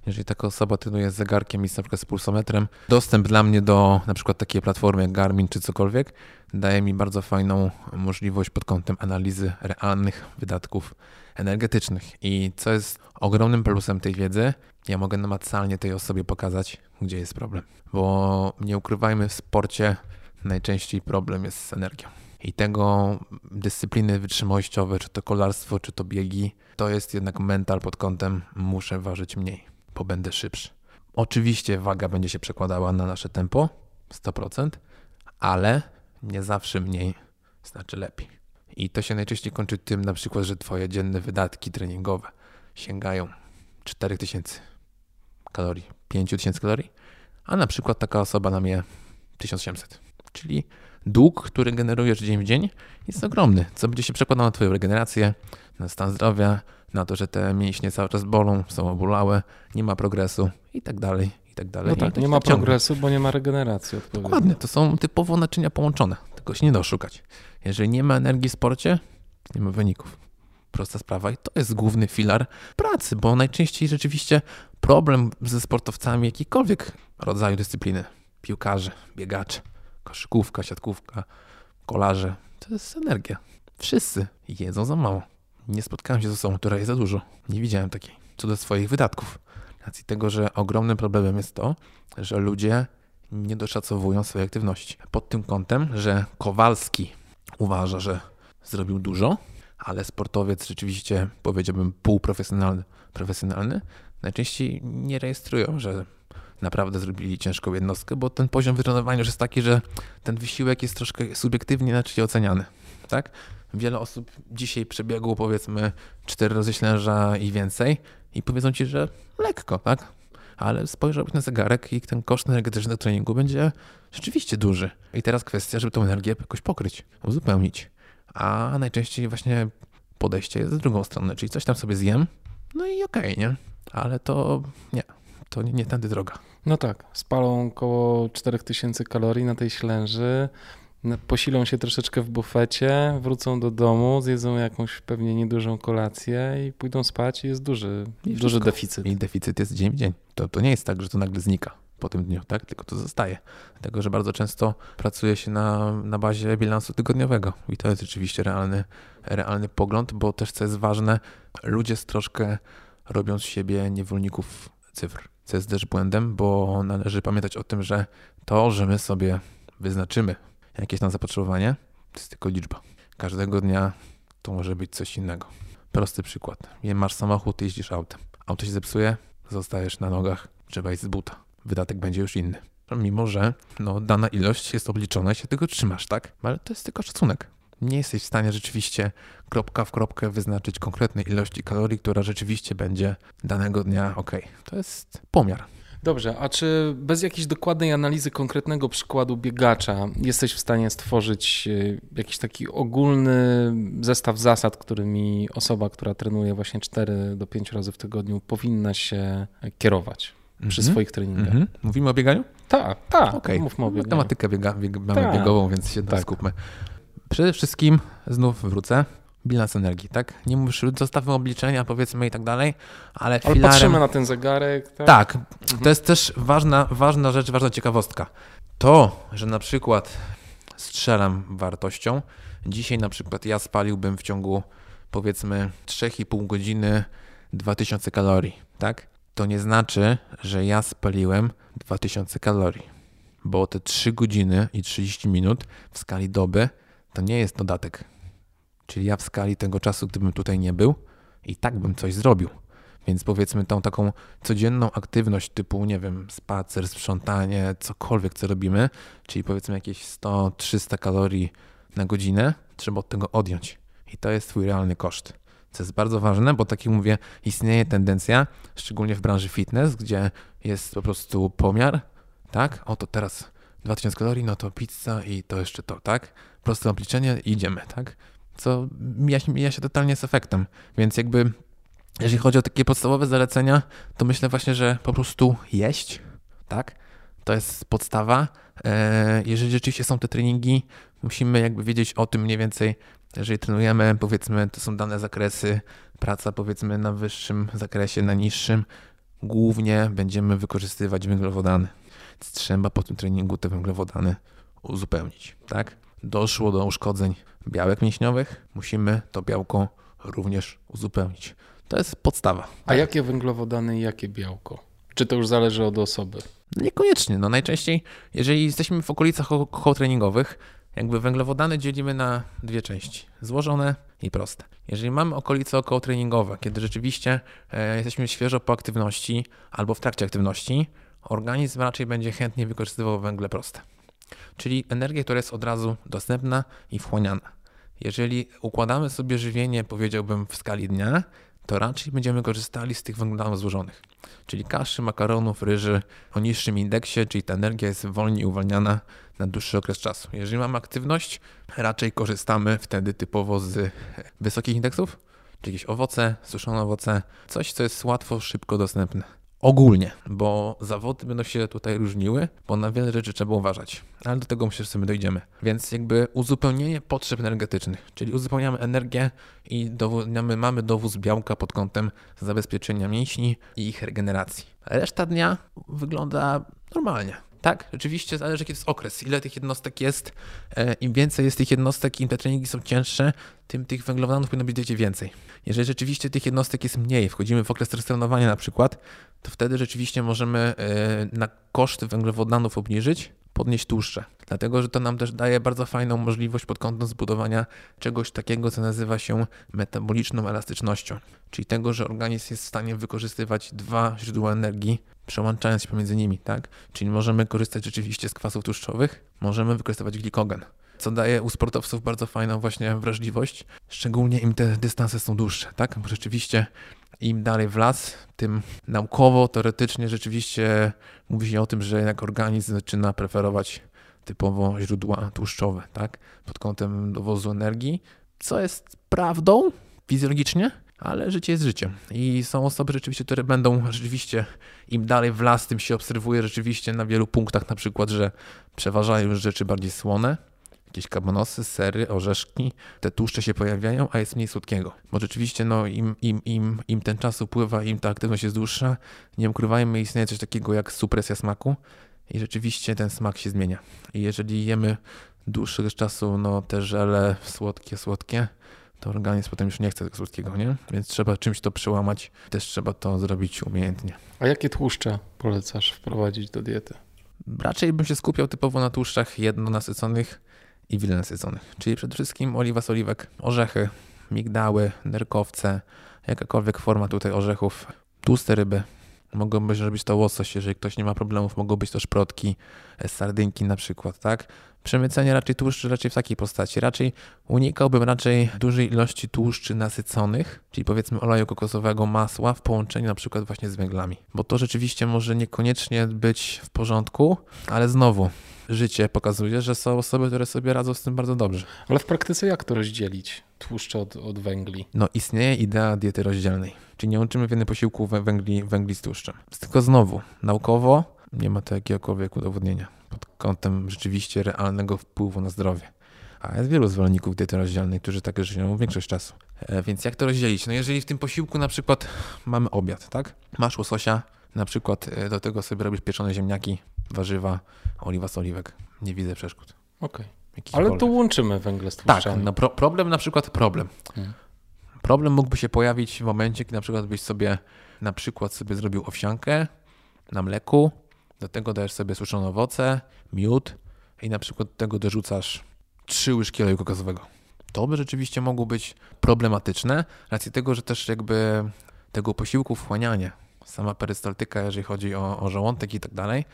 S2: Jeżeli taka osoba trenuje z zegarkiem i na przykład z pulsometrem, dostęp dla mnie do na przykład takiej platformy jak Garmin czy cokolwiek daje mi bardzo fajną możliwość pod kątem analizy realnych wydatków energetycznych. I co jest ogromnym plusem tej wiedzy, ja mogę namacalnie tej osobie pokazać, gdzie jest problem. Bo nie ukrywajmy, w sporcie najczęściej problem jest z energią i tego dyscypliny wytrzymałościowe, czy to kolarstwo, czy to biegi, to jest jednak mental pod kątem muszę ważyć mniej, bo będę szybszy. Oczywiście waga będzie się przekładała na nasze tempo 100%, ale nie zawsze mniej znaczy lepiej. I to się najczęściej kończy tym na przykład, że twoje dzienne wydatki treningowe sięgają 4000 kalorii, 5000 kalorii, a na przykład taka osoba na mnie 1800. Czyli dług, który generujesz dzień w dzień, jest ogromny, co będzie się przekładało na Twoją regenerację, na stan zdrowia, na to, że te mięśnie cały czas bolą, są obulałe, nie ma progresu i tak dalej, i tak dalej.
S1: No tak, nie ma progresu, bo nie ma regeneracji.
S2: Dokładnie, to są typowo naczynia połączone, tego się nie da oszukać. Jeżeli nie ma energii w sporcie, nie ma wyników. Prosta sprawa i to jest główny filar pracy, bo najczęściej rzeczywiście problem ze sportowcami jakikolwiek rodzaju dyscypliny, piłkarze, biegacze, koszykówka, siatkówka, kolarze. To jest energia. Wszyscy jedzą za mało. Nie spotkałem się z osobą, która jest za dużo. Nie widziałem takiej. Co do swoich wydatków. Racji tego, że ogromnym problemem jest to, że ludzie nie doszacowują swojej aktywności. Pod tym kątem, że Kowalski uważa, że zrobił dużo, ale sportowiec rzeczywiście, powiedziałbym, półprofesjonalny, profesjonalny, najczęściej nie rejestrują, że naprawdę zrobili ciężką jednostkę, bo ten poziom wytrenowania już jest taki, że ten wysiłek jest troszkę subiektywnie inaczej oceniany. Tak? Wiele osób dzisiaj przebiegło powiedzmy cztery razy ślęża i więcej i powiedzą ci, że lekko, tak? Ale spojrzałbyś na zegarek i ten koszt energetyczny treningu będzie rzeczywiście duży. I teraz kwestia, żeby tą energię jakoś pokryć, uzupełnić. A najczęściej właśnie podejście jest z drugą stronę, czyli coś tam sobie zjem, no i okej, okay, nie? Ale to nie, to nie, nie tędy droga.
S1: No tak, spalą około 4000 kalorii na tej ślęży, posilą się troszeczkę w bufecie, wrócą do domu, zjedzą jakąś pewnie niedużą kolację i pójdą spać i jest duży, I duży deficyt.
S2: I deficyt jest dzień w dzień. To, to nie jest tak, że to nagle znika po tym dniu, tak? Tylko to zostaje. Dlatego, że bardzo często pracuje się na, na bazie bilansu tygodniowego i to jest rzeczywiście realny, realny pogląd, bo też co jest ważne, ludzie z troszkę robią z siebie niewolników cyfr co jest też błędem, bo należy pamiętać o tym, że to, że my sobie wyznaczymy jakieś tam zapotrzebowanie, to jest tylko liczba. Każdego dnia to może być coś innego. Prosty przykład. Masz samochód, jeździsz autem. Auto się zepsuje, zostajesz na nogach, trzeba iść z buta. Wydatek będzie już inny. Mimo, że no, dana ilość jest obliczona i się tego trzymasz, tak? Ale to jest tylko szacunek nie jesteś w stanie rzeczywiście kropka w kropkę wyznaczyć konkretnej ilości kalorii, która rzeczywiście będzie danego dnia ok. To jest pomiar.
S1: Dobrze, a czy bez jakiejś dokładnej analizy konkretnego przykładu biegacza jesteś w stanie stworzyć e, jakiś taki ogólny zestaw zasad, którymi osoba, która trenuje właśnie 4 do 5 razy w tygodniu, powinna się kierować przy
S2: Mhm.
S1: swoich treningach?
S2: Mhm. Mówimy o bieganiu?
S1: Tak, tak,
S2: Okej.
S1: mówmy o
S2: No,
S1: bieganiu.
S2: Tematykę biega, bieg, mamy
S1: Tak.
S2: biegową, więc się
S1: Tak.
S2: skupmy. Przede wszystkim znów wrócę. Bilans energii, tak? Nie mówisz, zostawmy obliczenia, powiedzmy i tak dalej, ale,
S1: Ale
S2: filarem...
S1: patrzymy na ten zegarek, tak?
S2: Tak,
S1: Mhm.
S2: to jest też ważna, ważna rzecz, ważna ciekawostka. To, że na przykład strzelam wartością, dzisiaj na przykład ja spaliłbym w ciągu powiedzmy 3,5 godziny 2000 kalorii, tak? To nie znaczy, że ja spaliłem 2000 kalorii, bo te 3 godziny i 30 minut w skali doby to nie jest dodatek. Czyli ja w skali tego czasu, gdybym tutaj nie był, i tak bym coś zrobił. Więc powiedzmy tą taką codzienną aktywność typu, nie wiem, spacer, sprzątanie, cokolwiek co robimy, czyli powiedzmy jakieś 100-300 kalorii na godzinę, trzeba od tego odjąć. I to jest twój realny koszt. Co jest bardzo ważne, bo tak jak mówię, istnieje tendencja, szczególnie w branży fitness, gdzie jest po prostu pomiar, tak? Oto teraz 2000 kalorii, no to pizza i to jeszcze to, tak? Proste obliczenie i idziemy, tak? Co mija się, mija się totalnie z efektem. Więc jakby jeżeli chodzi o takie podstawowe zalecenia, to myślę właśnie, że po prostu jeść, tak? To jest podstawa. E, Jeżeli rzeczywiście są te treningi, musimy jakby wiedzieć o tym mniej więcej, jeżeli trenujemy, powiedzmy, to są dane zakresy, praca powiedzmy na wyższym zakresie, na niższym, głównie będziemy wykorzystywać węglowodany. Więc trzeba po tym treningu te węglowodany uzupełnić, tak? Doszło do uszkodzeń białek mięśniowych, musimy to białko również uzupełnić. To jest podstawa.
S1: A jakie węglowodany i jakie białko? Czy to już zależy od osoby?
S2: No Niekoniecznie. No najczęściej, jeżeli jesteśmy w okolicach ko- koło treningowych, jakby węglowodany dzielimy na dwie części. Złożone i proste. Jeżeli mamy okolice około treningowe, kiedy rzeczywiście e, jesteśmy świeżo po aktywności albo w trakcie aktywności, organizm raczej będzie chętnie wykorzystywał węgle proste. Czyli energię, która jest od razu dostępna i wchłaniana. Jeżeli układamy sobie żywienie, powiedziałbym, w skali dnia, to raczej będziemy korzystali z tych węglowodanów złożonych czyli kaszy, makaronów, ryży o niższym indeksie, czyli ta energia jest wolniej uwalniana na dłuższy okres czasu. Jeżeli mamy aktywność, raczej korzystamy wtedy typowo z wysokich indeksów, czyli jakieś owoce, suszone owoce, coś, co jest łatwo, szybko dostępne. Ogólnie, bo zawody będą się tutaj różniły, bo na wiele rzeczy trzeba uważać, ale do tego myślę, że sobie dojdziemy. Więc jakby uzupełnienie potrzeb energetycznych, czyli uzupełniamy energię i dowodniamy, mamy dowóz białka pod kątem zabezpieczenia mięśni i ich regeneracji. Reszta dnia wygląda normalnie. Tak, rzeczywiście zależy jaki jest okres, ile tych jednostek jest. E, Im więcej jest tych jednostek, im te treningi są cięższe, tym tych węglowodanów powinno być więcej. Jeżeli rzeczywiście tych jednostek jest mniej, wchodzimy w okres trenowania na przykład, to wtedy rzeczywiście możemy e, na koszt węglowodanów obniżyć, podnieść tłuszcze. Dlatego, że to nam też daje bardzo fajną możliwość pod kątem zbudowania czegoś takiego, co nazywa się metaboliczną elastycznością. Czyli tego, że organizm jest w stanie wykorzystywać dwa źródła energii, przełączając się pomiędzy nimi, tak? Czyli możemy korzystać rzeczywiście z kwasów tłuszczowych, możemy wykorzystywać glikogen, co daje u sportowców bardzo fajną właśnie wrażliwość, szczególnie im te dystanse są dłuższe, tak? Bo rzeczywiście im dalej w las, tym naukowo, teoretycznie rzeczywiście mówi się o tym, że jednak organizm zaczyna preferować typowo źródła tłuszczowe, tak? Pod kątem dowozu energii, co jest prawdą fizjologicznie, ale życie jest życiem. I są osoby rzeczywiście, które będą rzeczywiście, im dalej w las, tym się obserwuje rzeczywiście na wielu punktach, na przykład, że przeważają już rzeczy bardziej słone, jakieś kabanosy, sery, orzeszki, te tłuszcze się pojawiają, a jest mniej słodkiego. Bo rzeczywiście, no, im, im, im, im ten czas upływa, im ta aktywność jest dłuższa, nie ukrywajmy, istnieje coś takiego jak supresja smaku i rzeczywiście ten smak się zmienia. I jeżeli jemy dłuższego czasu, no, te żele słodkie, słodkie, to organizm potem już nie chce tego słodkiego, nie? Więc trzeba czymś to przełamać, też trzeba to zrobić umiejętnie.
S1: A jakie tłuszcze polecasz wprowadzić do diety?
S2: Raczej bym się skupiał typowo na tłuszczach jednonasyconych i wielonasyconych, czyli przede wszystkim oliwa z oliwek, orzechy, migdały, nerkowce, jakakolwiek forma tutaj orzechów, tłuste ryby, Mogą być, być to łosoś, jeżeli ktoś nie ma problemów, mogą być to szprotki, e, sardynki na przykład, tak? Przemycenie raczej tłuszczy raczej w takiej postaci. Raczej unikałbym raczej dużej ilości tłuszczy nasyconych, czyli powiedzmy oleju kokosowego, masła w połączeniu na przykład właśnie z węglami. Bo to rzeczywiście może niekoniecznie być w porządku, ale znowu życie pokazuje, że są osoby, które sobie radzą z tym bardzo dobrze.
S1: Ale w praktyce jak to rozdzielić? Tłuszcze od, od węgli?
S2: No istnieje idea diety rozdzielnej, czyli nie łączymy w jednym posiłku węgli, węgli z tłuszczem. Tylko znowu, naukowo nie ma to jakiegokolwiek udowodnienia pod kątem rzeczywiście realnego wpływu na zdrowie. A jest wielu zwolenników diety rozdzielnej, którzy takie żyją większość czasu. E, więc jak to rozdzielić? No jeżeli w tym posiłku na przykład mamy obiad, tak? Masz łososia, na przykład e, do tego sobie robisz pieczone ziemniaki, warzywa, oliwa z oliwek. Nie widzę przeszkód.
S1: Okej. Okay. Ale tu łączymy węgle z tłuszczami.
S2: Tak, no pro, problem na przykład problem. Hmm. Problem mógłby się pojawić w momencie, kiedy na przykład byś sobie na przykład sobie zrobił owsiankę na mleku, do tego dajesz sobie suszone owoce, miód i na przykład do tego dorzucasz trzy łyżki oleju kokosowego. To by rzeczywiście mogło być problematyczne, racji tego, że też jakby tego posiłku wchłanianie, sama perystaltyka, jeżeli chodzi o, o żołądek i tak dalej,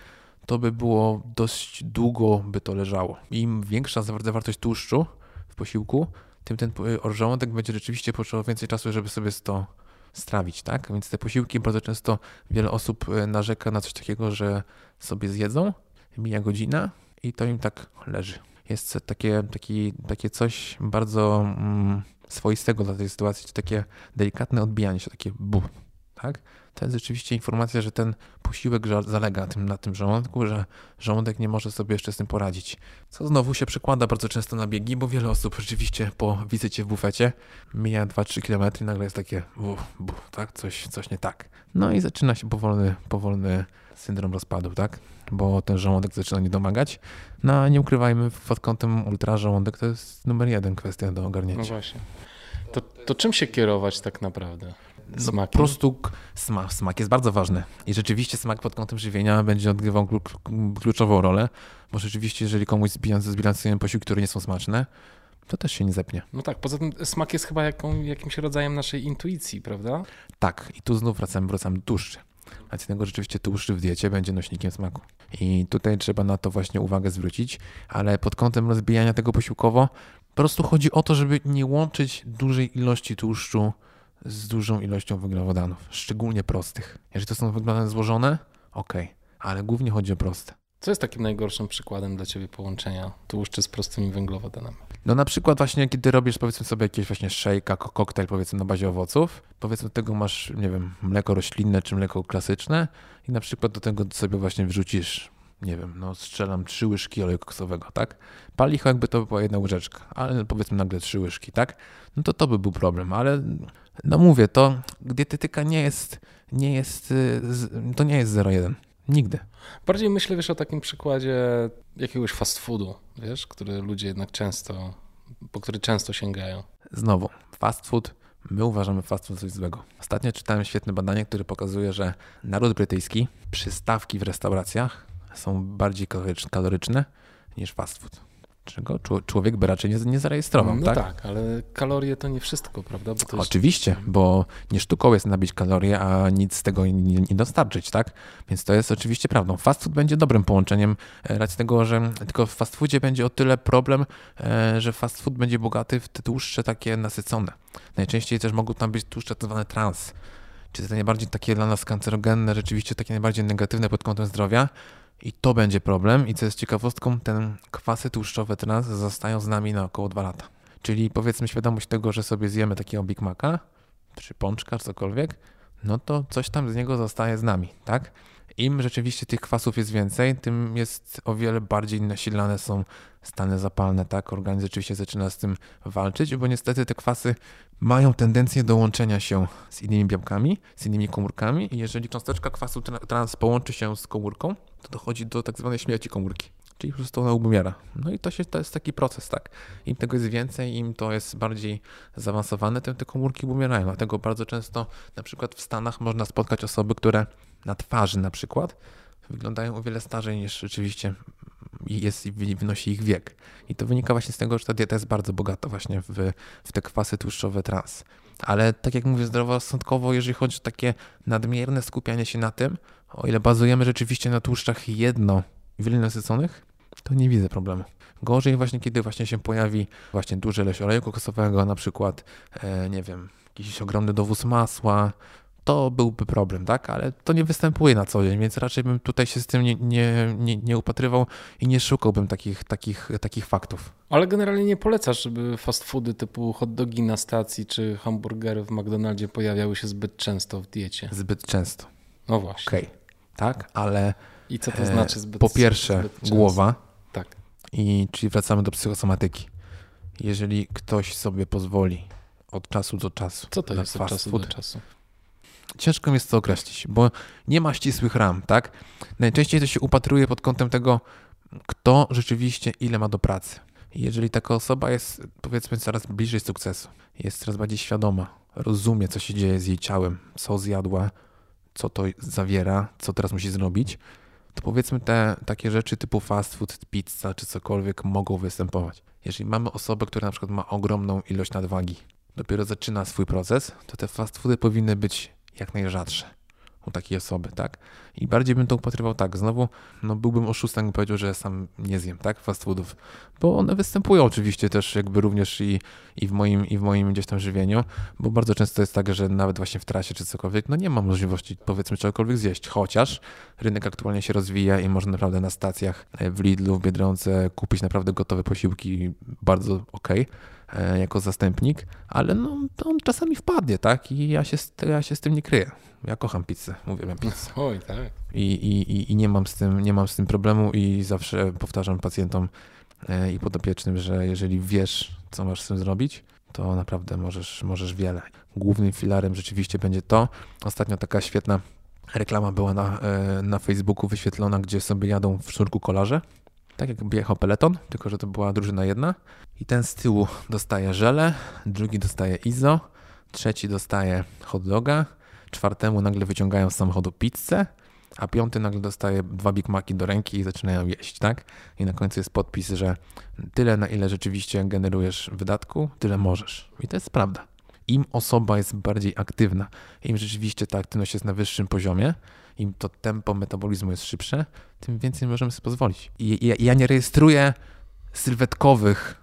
S2: to by było dość długo by to leżało. Im większa zawartość tłuszczu w posiłku, tym ten żołądek będzie rzeczywiście potrzebował więcej czasu, żeby sobie to strawić, tak? Więc te posiłki bardzo często wiele osób e, narzeka na coś takiego, że sobie zjedzą, mija godzina i to im tak leży. Jest takie, taki, takie coś bardzo mm, swoistego dla tej sytuacji, takie delikatne odbijanie się, takie bu, tak? To jest rzeczywiście informacja, że ten posiłek zalega tym, na tym żołądku, że żołądek nie może sobie jeszcze z tym poradzić. Co znowu się przekłada bardzo często na biegi, bo wiele osób rzeczywiście po wizycie w bufecie mija 2-3 km i nagle jest takie bu, bu, tak, coś, coś nie tak. No i zaczyna się powolny, powolny syndrom rozpadu, tak? Bo ten żołądek zaczyna nie domagać. No a nie ukrywajmy, pod kątem ultrażołądek to jest numer jeden kwestia do ogarnięcia. No
S1: właśnie. To, to czym się kierować tak naprawdę?
S2: No, po prostu smak, smak jest bardzo ważny. I rzeczywiście smak pod kątem żywienia będzie odgrywał kluczową rolę, bo rzeczywiście, jeżeli komuś zbilansujemy posiłki, które nie są smaczne, to też się nie zepnie.
S1: No tak, poza tym smak jest chyba jaką, jakimś rodzajem naszej intuicji, prawda?
S2: Tak, i tu znów wracamy, wracamy do tłuszczy. A tego rzeczywiście tłuszczy w diecie będzie nośnikiem smaku. I tutaj trzeba na to właśnie uwagę zwrócić, ale pod kątem rozbijania tego posiłkowo, po prostu chodzi o to, żeby nie łączyć dużej ilości tłuszczu z dużą ilością węglowodanów, szczególnie prostych. Jeżeli to są węglowodany złożone, ok, ale głównie chodzi o proste.
S1: Co jest takim najgorszym przykładem dla Ciebie połączenia tłuszczy z prostymi węglowodanami?
S2: No na przykład właśnie kiedy robisz powiedzmy sobie jakieś właśnie szejka, koktajl powiedzmy na bazie owoców, powiedzmy do tego masz, nie wiem, mleko roślinne czy mleko klasyczne i na przykład do tego sobie właśnie wrzucisz nie wiem, no strzelam trzy łyżki oleju kokosowego, tak? Palicho jakby to była jedna łyżeczka, ale powiedzmy nagle trzy łyżki, tak? No to to by był problem, ale no mówię, to dietetyka nie jest, nie jest, y, to nie jest 0,1. Nigdy.
S1: Bardziej myślę, wiesz, o takim przykładzie jakiegoś fast foodu, wiesz, który ludzie jednak często, po który często sięgają.
S2: Znowu, fast food, my uważamy fast food coś złego. Ostatnio czytałem świetne badanie, które pokazuje, że naród brytyjski, przystawki w restauracjach są bardziej kaloryczne niż fast food czego człowiek by raczej nie, nie zarejestrował.
S1: No
S2: tak?
S1: tak, ale kalorie to nie wszystko, prawda?
S2: Bo Oczywiście, jest... bo nie sztuką jest nabić kalorie, a nic z tego nie, nie, dostarczyć, tak? Więc to jest oczywiście prawdą. Fast food będzie dobrym połączeniem, e, racji tego, że tylko w fast foodzie będzie o tyle problem, e, że fast food będzie bogaty w te tłuszcze takie nasycone. Najczęściej też mogą tam być tłuszcze tak zwane trans, czyli te najbardziej takie dla nas kancerogenne, rzeczywiście takie najbardziej negatywne pod kątem zdrowia, i to będzie problem. I co jest ciekawostką, ten kwasy tłuszczowe trans zostają z nami na około 2 lata. Czyli powiedzmy świadomość tego, że sobie zjemy takiego Big Maca, czy pączka, czy cokolwiek, no to coś tam z niego zostaje z nami, tak? Im rzeczywiście tych kwasów jest więcej, tym jest o wiele bardziej nasilane są stany zapalne, tak? Organizm rzeczywiście zaczyna z tym walczyć, bo niestety te kwasy mają tendencję do łączenia się z innymi białkami, z innymi komórkami i jeżeli cząsteczka kwasu trans połączy się z komórką, to dochodzi do tak zwanej śmierci komórki. Czyli po prostu ona umiera. No i to, się, to jest taki proces, tak. Im tego jest więcej, im to jest bardziej zaawansowane, tym te komórki umierają. Dlatego bardzo często na przykład w Stanach można spotkać osoby, które na twarzy na przykład wyglądają o wiele starzej niż rzeczywiście jest, wynosi ich wiek. I to wynika właśnie z tego, że ta dieta jest bardzo bogata właśnie w, w te kwasy tłuszczowe trans. Ale tak jak mówię, zdroworozsądkowo, jeżeli chodzi o takie nadmierne skupianie się na tym, o ile bazujemy rzeczywiście na tłuszczach jedno wielonasyconych, to nie widzę problemu. Gorzej właśnie, kiedy właśnie się pojawi właśnie duży ilość oleju kokosowego, na przykład, e, nie wiem, jakiś ogromny dowóz masła, to byłby problem, tak? Ale to nie występuje na co dzień, więc raczej bym tutaj się z tym nie, nie, nie, nie upatrywał i nie szukałbym takich, takich, takich faktów.
S1: Ale generalnie nie polecasz, żeby fast foody typu hot dogi na stacji czy hamburgery w McDonaldzie pojawiały się zbyt często w diecie.
S2: Zbyt często.
S1: No właśnie.
S2: Okej, okay. tak, ale.
S1: I co to znaczy zbyt
S2: Po pierwsze,
S1: zbyt
S2: głowa.
S1: Tak.
S2: I czyli wracamy do psychosomatyki. Jeżeli ktoś sobie pozwoli od czasu do czasu.
S1: Co to jest od czasu food, do czasu?
S2: Ciężko mi jest to określić, bo nie ma ścisłych ram, tak? Najczęściej to się upatruje pod kątem tego, kto rzeczywiście ile ma do pracy. Jeżeli taka osoba jest, powiedzmy, coraz bliżej sukcesu, jest coraz bardziej świadoma, rozumie, co się dzieje z jej ciałem, co zjadła, co to zawiera, co teraz musi zrobić, to powiedzmy te takie rzeczy typu fast food, pizza czy cokolwiek mogą występować. Jeżeli mamy osobę, która na przykład ma ogromną ilość nadwagi, dopiero zaczyna swój proces, to te fast foody powinny być jak najrzadsze u takiej osoby, tak? I bardziej bym to upatrywał tak, znowu, no byłbym oszustem, gdybym powiedział, że sam nie zjem, tak, fast foodów, bo one występują oczywiście też jakby również i, i, w moim, i w moim gdzieś tam żywieniu, bo bardzo często jest tak, że nawet właśnie w trasie czy cokolwiek, no nie mam możliwości powiedzmy czegokolwiek zjeść, chociaż rynek aktualnie się rozwija i można naprawdę na stacjach w Lidlu, w Biedronce kupić naprawdę gotowe posiłki bardzo okej. E, jako zastępnik, ale no, on czasami wpadnie, tak? I ja się, ja się z tym nie kryję. Ja kocham pizzę, uwielbiam pizzę.
S1: Oj, tak.
S2: I, i, i nie, mam z tym, nie mam z tym problemu i zawsze powtarzam pacjentom e, i podopiecznym, że jeżeli wiesz, co masz z tym zrobić, to naprawdę możesz, możesz wiele. Głównym filarem rzeczywiście będzie to. Ostatnio taka świetna reklama była na, e, na Facebooku wyświetlona, gdzie sobie jadą w sznurku kolarze tak jak jechał peleton, tylko że to była drużyna jedna. I ten z tyłu dostaje żele, drugi dostaje izo, trzeci dostaje hot doga, czwartemu nagle wyciągają z samochodu pizzę, a piąty nagle dostaje dwa Big Maci do ręki i zaczynają jeść, tak? I na końcu jest podpis, że tyle na ile rzeczywiście generujesz wydatku, tyle możesz. I to jest prawda. Im osoba jest bardziej aktywna, im rzeczywiście ta aktywność jest na wyższym poziomie, im to tempo metabolizmu jest szybsze, tym więcej możemy sobie pozwolić. I ja, nie rejestruję sylwetkowych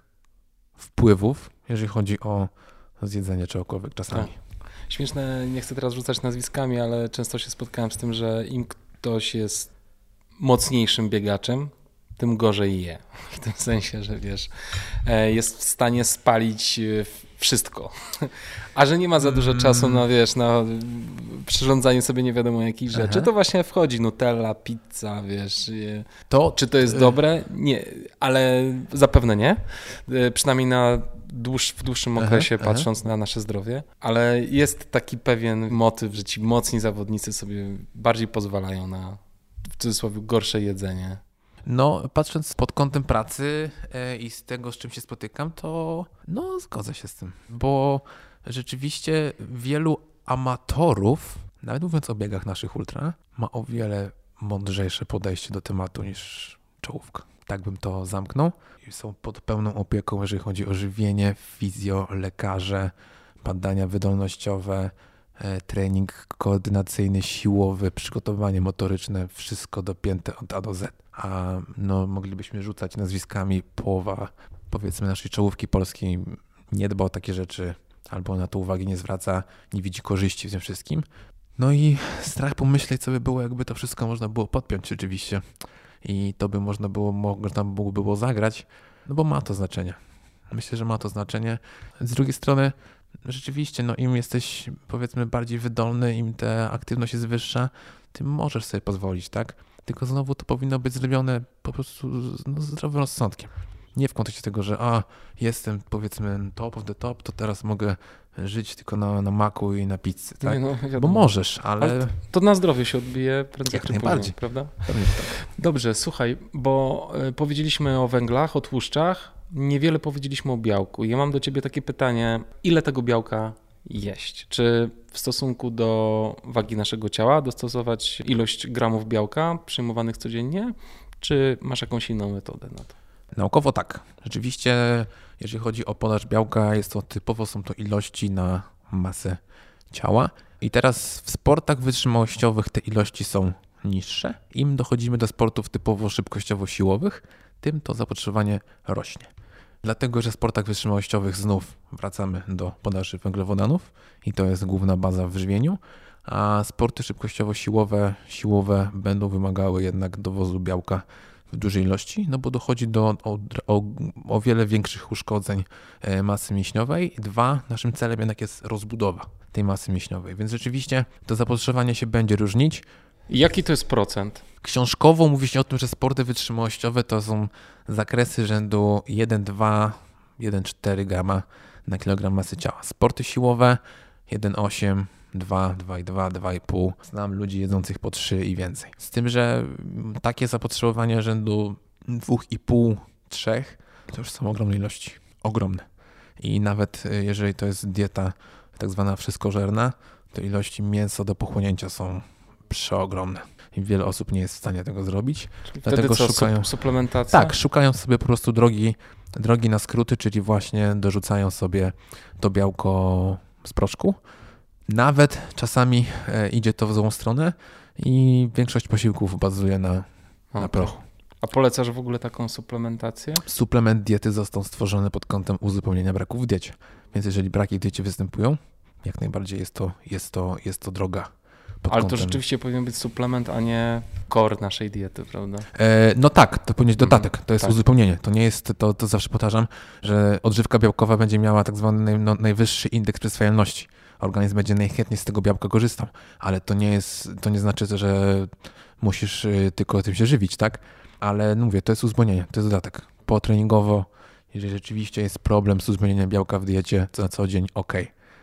S2: wpływów, jeżeli chodzi o zjedzenie czegokolwiek czasami. Tak.
S1: Śmieszne, nie chcę teraz rzucać nazwiskami, ale często się spotkałem z tym, że im ktoś jest mocniejszym biegaczem, tym gorzej je. W tym sensie, że wiesz, e, jest w stanie spalić e, wszystko. A że nie ma za dużo czasu na, wiesz, na przyrządzanie sobie nie wiadomo jakich rzeczy, to właśnie wchodzi Nutella, pizza, wiesz. To, czy to jest y- dobre? Nie, ale zapewne nie. Przynajmniej na dłuż, w dłuższym okresie, aha, patrząc aha. na nasze zdrowie. Ale jest taki pewien motyw, że ci mocni zawodnicy sobie bardziej pozwalają na w cudzysłowie gorsze jedzenie.
S2: No, patrząc pod kątem pracy e, i z tego, z czym się spotykam, to no, zgodzę się z tym, bo rzeczywiście wielu amatorów, nawet mówiąc o biegach naszych ultra, ma o wiele mądrzejsze podejście do tematu niż czołówka. Tak bym to zamknął. I są pod pełną opieką, jeżeli chodzi o żywienie, fizjo, lekarze, badania wydolnościowe, trening koordynacyjny, siłowy, przygotowanie motoryczne, wszystko dopięte od A do Z a no, moglibyśmy rzucać nazwiskami połowa, powiedzmy, naszej czołówki polskiej nie dba o takie rzeczy, albo na to uwagi nie zwraca, nie widzi korzyści w tym wszystkim. No i strach pomyśleć, co by było, jakby to wszystko można było podpiąć rzeczywiście. I to by można było, można by było zagrać, no bo ma to znaczenie. Myślę, że ma to znaczenie. Z drugiej strony, rzeczywiście, no im jesteś, powiedzmy, bardziej wydolny, im ta aktywność jest wyższa, tym możesz sobie pozwolić, tak? tylko znowu to powinno być zrobione po prostu no, zdrowym rozsądkiem. Nie w kontekście tego, że a, jestem powiedzmy top of the top, to teraz mogę żyć tylko na, na maku i na pizzy, tak? No, Bo możesz, ale... ale...
S1: To na zdrowie się odbije prędzej
S2: Jak czy później,
S1: prawda?
S2: Tak.
S1: Dobrze, słuchaj, bo e, powiedzieliśmy o węglach, o tłuszczach, niewiele powiedzieliśmy o białku. Ja mam do ciebie takie pytanie, ile tego białka jeść? Czy w stosunku do wagi naszego ciała dostosować ilość gramów białka przyjmowanych codziennie, czy masz jakąś inną metodę na to?
S2: Naukowo tak. Rzeczywiście, jeżeli chodzi o podaż białka, jest to typowo są to ilości na masę ciała. I teraz w sportach wytrzymałościowych te ilości są niższe. Im dochodzimy do sportów typowo szybkościowo-siłowych, tym to zapotrzebowanie rośnie. Dlatego, że w sportach wytrzymałościowych znów wracamy do podaży węglowodanów i to jest główna baza w żywieniu, a sporty szybkościowo-siłowe siłowe będą wymagały jednak dowozu białka w dużej ilości, no bo dochodzi do o, o, o wiele większych uszkodzeń e, masy mięśniowej. Dwa, naszym celem jednak jest rozbudowa tej masy mięśniowej, więc rzeczywiście to zapotrzebowanie się będzie różnić.
S1: Jaki to jest procent?
S2: Książkowo mówi się o tym, że sporty wytrzymałościowe to są zakresy rzędu 1,2, 1,4 grama na kilogram masy ciała. Sporty siłowe 1,8, 2, 2,2, 2,5. Znam ludzi jedzących po 3 i więcej. Z tym, że takie zapotrzebowanie rzędu 2,5, 3 to już są ogromne ilości. Ogromne. I nawet y, jeżeli to jest dieta tak zwana wszystkożerna, to ilości mięsa do pochłonięcia są przeogromne. I wiele osób nie jest w stanie tego zrobić.
S1: Czyli dlatego co, szukają suplementacja.
S2: Tak, szukają sobie po prostu drogi, drogi na skróty, czyli właśnie dorzucają sobie to białko z proszku. Nawet czasami e, idzie to w złą stronę i większość posiłków bazuje na, okay. na prochu.
S1: A polecasz w ogóle taką suplementację?
S2: Suplement diety został stworzony pod kątem uzupełnienia braków w diecie. Więc jeżeli braki w diecie występują, jak najbardziej jest to, jest to, jest to droga.
S1: Ale kątem... to rzeczywiście powinien być suplement, a nie core naszej diety, prawda?
S2: E, no tak, to powinien być dodatek, to jest tak. uzupełnienie. To nie jest, to, to zawsze powtarzam, że odżywka białkowa będzie miała tak zwany no, najwyższy indeks przyswajalności. Organizm będzie najchętniej z tego białka korzystał, ale to nie jest, to nie znaczy, że musisz y, tylko tym się żywić, tak? Ale no mówię, to jest uzupełnienie, to jest dodatek. Potreningowo, jeżeli rzeczywiście jest problem z uzupełnieniem białka w diecie, to na co dzień ok,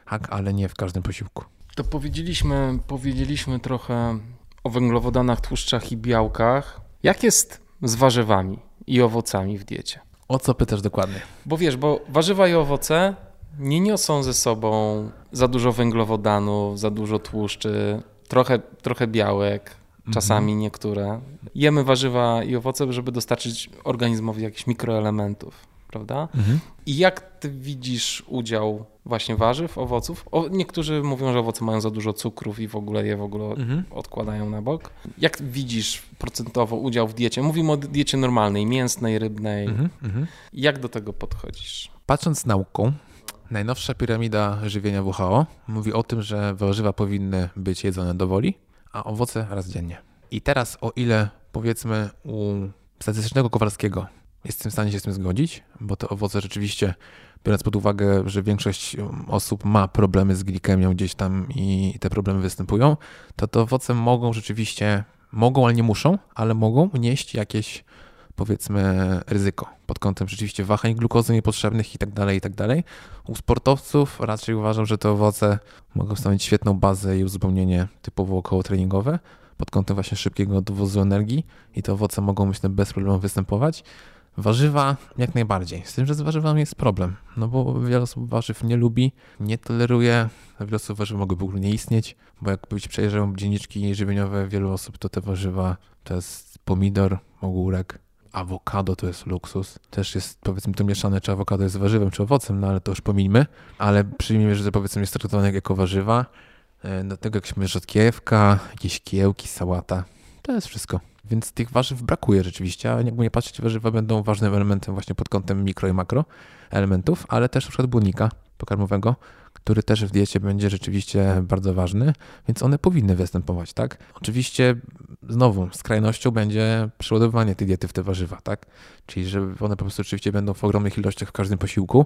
S2: tak? ale nie w każdym posiłku.
S1: To powiedzieliśmy, powiedzieliśmy trochę o węglowodanach, tłuszczach i białkach. Jak jest z warzywami i owocami w diecie?
S2: O co pytasz dokładnie?
S1: Bo wiesz, bo warzywa i owoce nie niosą ze sobą za dużo węglowodanów, za dużo tłuszczy, trochę, trochę białek, czasami mhm. niektóre. Jemy warzywa i owoce, żeby dostarczyć organizmowi jakichś mikroelementów, prawda? Mhm. I jak ty widzisz udział właśnie warzyw, owoców? O, niektórzy mówią, że owoce mają za dużo cukrów i w ogóle je w ogóle mhm. odkładają na bok. Jak widzisz procentowo udział w diecie? Mówimy o diecie normalnej, mięsnej, rybnej. Mhm. mhm. Jak do tego podchodzisz?
S2: Patrząc nauką, Najnowsza piramida żywienia WHO mówi o tym, że warzywa powinny być jedzone do woli, a owoce raz dziennie. I teraz, o ile powiedzmy u statystycznego Kowalskiego jestem w stanie się z tym zgodzić, bo te owoce rzeczywiście, biorąc pod uwagę, że większość osób ma problemy z glikemią gdzieś tam i te problemy występują, to te owoce mogą rzeczywiście, mogą, ale nie muszą, ale mogą nieść jakieś powiedzmy ryzyko pod kątem rzeczywiście wahań glukozy niepotrzebnych i tak dalej, i tak. U sportowców raczej uważam, że te owoce mogą stanowić świetną bazę i uzupełnienie typowo około treningowe pod kątem właśnie szybkiego dowozu energii i te owoce mogą myślę bez problemu występować. Warzywa jak najbardziej. Z tym, że z warzywami jest problem, no bo wiele osób warzyw nie lubi, nie toleruje, wiele osób warzyw mogą w ogóle nie istnieć, bo jak być przejrzą dzienniczki żywieniowe wielu osób, to te warzywa to jest pomidor, ogórek, awokado to jest luksus. Też jest powiedzmy to mieszane, czy awokado jest warzywem, czy owocem, no ale to już pomińmy. Ale przyjmijmy, że to powiedzmy jest traktowane jako warzywa. E, do tego jakaś rzodkiewka, jakieś kiełki, sałata. To jest wszystko. Więc tych warzyw brakuje rzeczywiście, a jakby nie patrzeć, warzywa będą ważnym elementem właśnie pod kątem mikro i makro elementów, ale też przykład błonnika pokarmowego, który też w diecie będzie rzeczywiście bardzo ważny, więc one powinny występować, tak? Oczywiście znowu skrajnością będzie przeładowywanie tej diety w te warzywa, tak? Czyli że one po prostu oczywiście będą w ogromnych ilościach w każdym posiłku,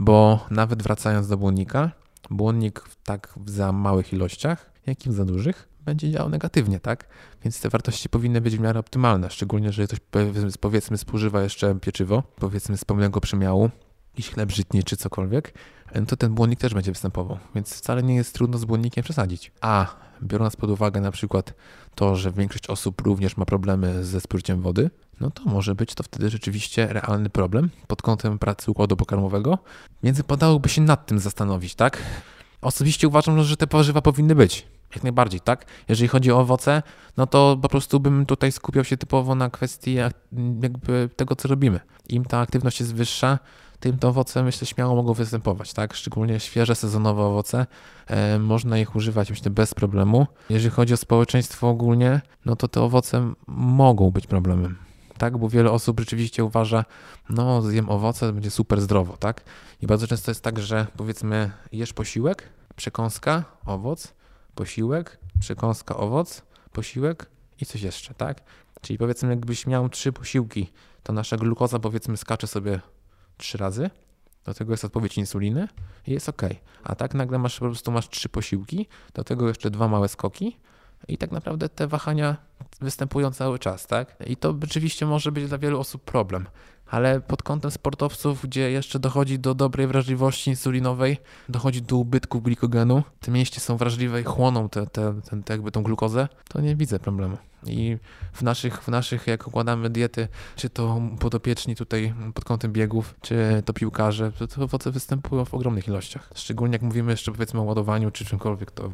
S2: bo nawet wracając do błonnika, błonnik tak w za małych ilościach, jak i w za dużych, będzie działał negatywnie, tak? Więc te wartości powinny być w miarę optymalne, szczególnie, że ktoś powiedzmy spożywa jeszcze pieczywo, powiedzmy z pełnego przemiału, jakiś chleb żytni czy cokolwiek, to ten błonnik też będzie występował, więc wcale nie jest trudno z błonnikiem przesadzić. A biorąc pod uwagę na przykład to, że większość osób również ma problemy ze spożyciem wody, no to może być to wtedy rzeczywiście realny problem pod kątem pracy układu pokarmowego, więc wypadałoby się nad tym zastanowić, tak? Osobiście uważam, że te warzywa powinny być. Jak najbardziej, tak? Jeżeli chodzi o owoce, no to po prostu bym tutaj skupiał się typowo na kwestii jakby tego, co robimy. Im ta aktywność jest wyższa, tym te owoce myślę śmiało mogą występować, tak? Szczególnie świeże, sezonowe owoce. E, można ich używać myślę bez problemu. Jeżeli chodzi o społeczeństwo ogólnie, no to te owoce mogą być problemem. Tak, bo wiele osób rzeczywiście uważa, no zjem owoce, będzie super zdrowo, tak? I bardzo często jest tak, że powiedzmy jesz posiłek, przekąska, owoc, posiłek, przekąska, owoc, posiłek i coś jeszcze, tak? Czyli powiedzmy, jakbyś miał trzy posiłki, to nasza glukoza powiedzmy skacze sobie trzy razy, do tego jest odpowiedź insuliny i jest ok. A tak nagle masz po prostu masz trzy posiłki, do tego jeszcze dwa małe skoki i tak naprawdę te wahania występują cały czas, tak? I to rzeczywiście może być dla wielu osób problem ale pod kątem sportowców, gdzie jeszcze dochodzi do dobrej wrażliwości insulinowej, dochodzi do ubytku glikogenu, te mięśnie są wrażliwe i chłoną te, te, te, te jakby tą glukozę, to nie widzę problemu. I w naszych, w naszych, jak układamy diety, czy to podopieczni tutaj pod kątem biegów, czy to piłkarze, to, to owoce występują w ogromnych ilościach. Szczególnie jak mówimy jeszcze powiedzmy o ładowaniu, czy czymkolwiek, to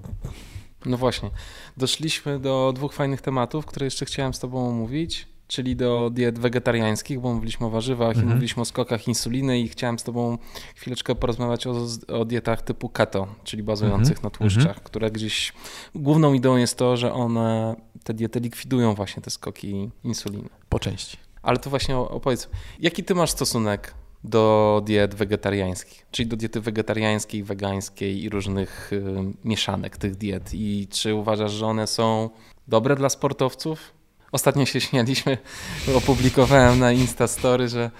S1: no właśnie. Doszliśmy do dwóch fajnych tematów, które jeszcze chciałem z Tobą omówić czyli do diet wegetariańskich, bo mówiliśmy o warzywach mhm. i mówiliśmy o skokach insuliny i chciałem z tobą chwileczkę porozmawiać o, o dietach typu keto, czyli bazujących mhm. na tłuszczach, mhm. które gdzieś główną ideą jest to, że one, te diety likwidują właśnie te skoki insuliny.
S2: Po części.
S1: Ale to właśnie opowiedz, jaki ty masz stosunek do diet wegetariańskich, czyli do diety wegetariańskiej, wegańskiej i różnych y, mieszanek tych diet i czy uważasz, że one są dobre dla sportowców? Ostatnio się śmialiśmy, opublikowałem na Instastory, że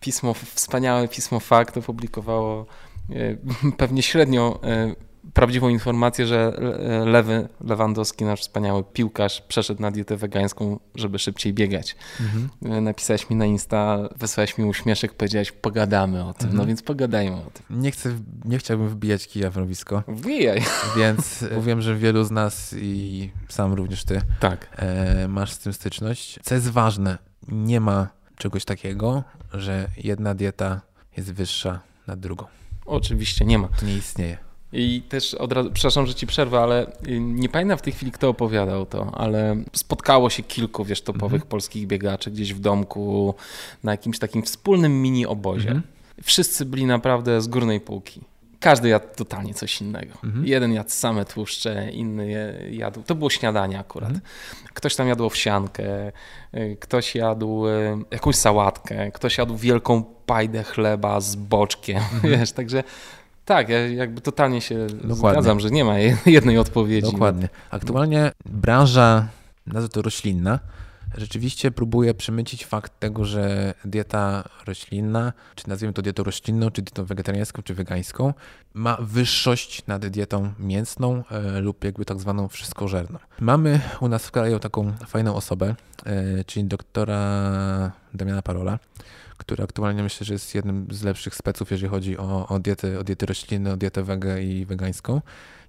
S1: pismo, wspaniałe pismo Fakt opublikowało e, pewnie średnio e, prawdziwą informację, że Lewy Lewandowski, nasz wspaniały piłkarz, przeszedł na dietę wegańską, żeby szybciej biegać. Mhm. Napisałeś mi na Insta, wysłałeś mi uśmieszek, powiedziałeś, pogadamy o tym, no mhm. no więc pogadajmy o tym.
S2: Nie, chcę, nie chciałbym wbijać kija w rowisko.
S1: Wbijaj.
S2: Więc mówiłem, że wielu z nas i sam również ty
S1: tak.
S2: E, masz z tym styczność. Co jest ważne, nie ma czegoś takiego, że jedna dieta jest wyższa nad drugą.
S1: Oczywiście nie ma.
S2: To nie istnieje.
S1: I też od razu, przepraszam, że ci przerwę, ale y, nie pamiętam w tej chwili, kto opowiadał to, ale spotkało się kilku, wiesz, topowych mhm. polskich biegaczy gdzieś w domku na jakimś takim wspólnym mini obozie. Mhm. Wszyscy byli naprawdę z górnej półki. Każdy jadł totalnie coś innego. Mhm. Jeden jadł same tłuszcze, inny jadł. To było śniadanie akurat. Ktoś tam jadł owsiankę, y, ktoś jadł y, jakąś sałatkę, ktoś jadł wielką pajdę chleba z boczkiem. Wiesz, także tak, ja jakby totalnie się Dokładnie. zgadzam, że nie ma jednej odpowiedzi.
S2: Dokładnie. Aktualnie branża, nazwę to roślinna, rzeczywiście próbuje przemycić fakt tego, że dieta roślinna, czy nazwijmy to dietą roślinną, czy dietą wegetariańską, czy wegańską, ma wyższość nad dietą mięsną e, lub jakby tak zwaną wszystkożerną. Mamy u nas w kraju taką fajną osobę, e, czyli doktora Damiana Parola, który aktualnie myślę, że jest jednym z lepszych speców, jeżeli chodzi o, o, diety, o diety roślinne, o dietę wege i wegańską.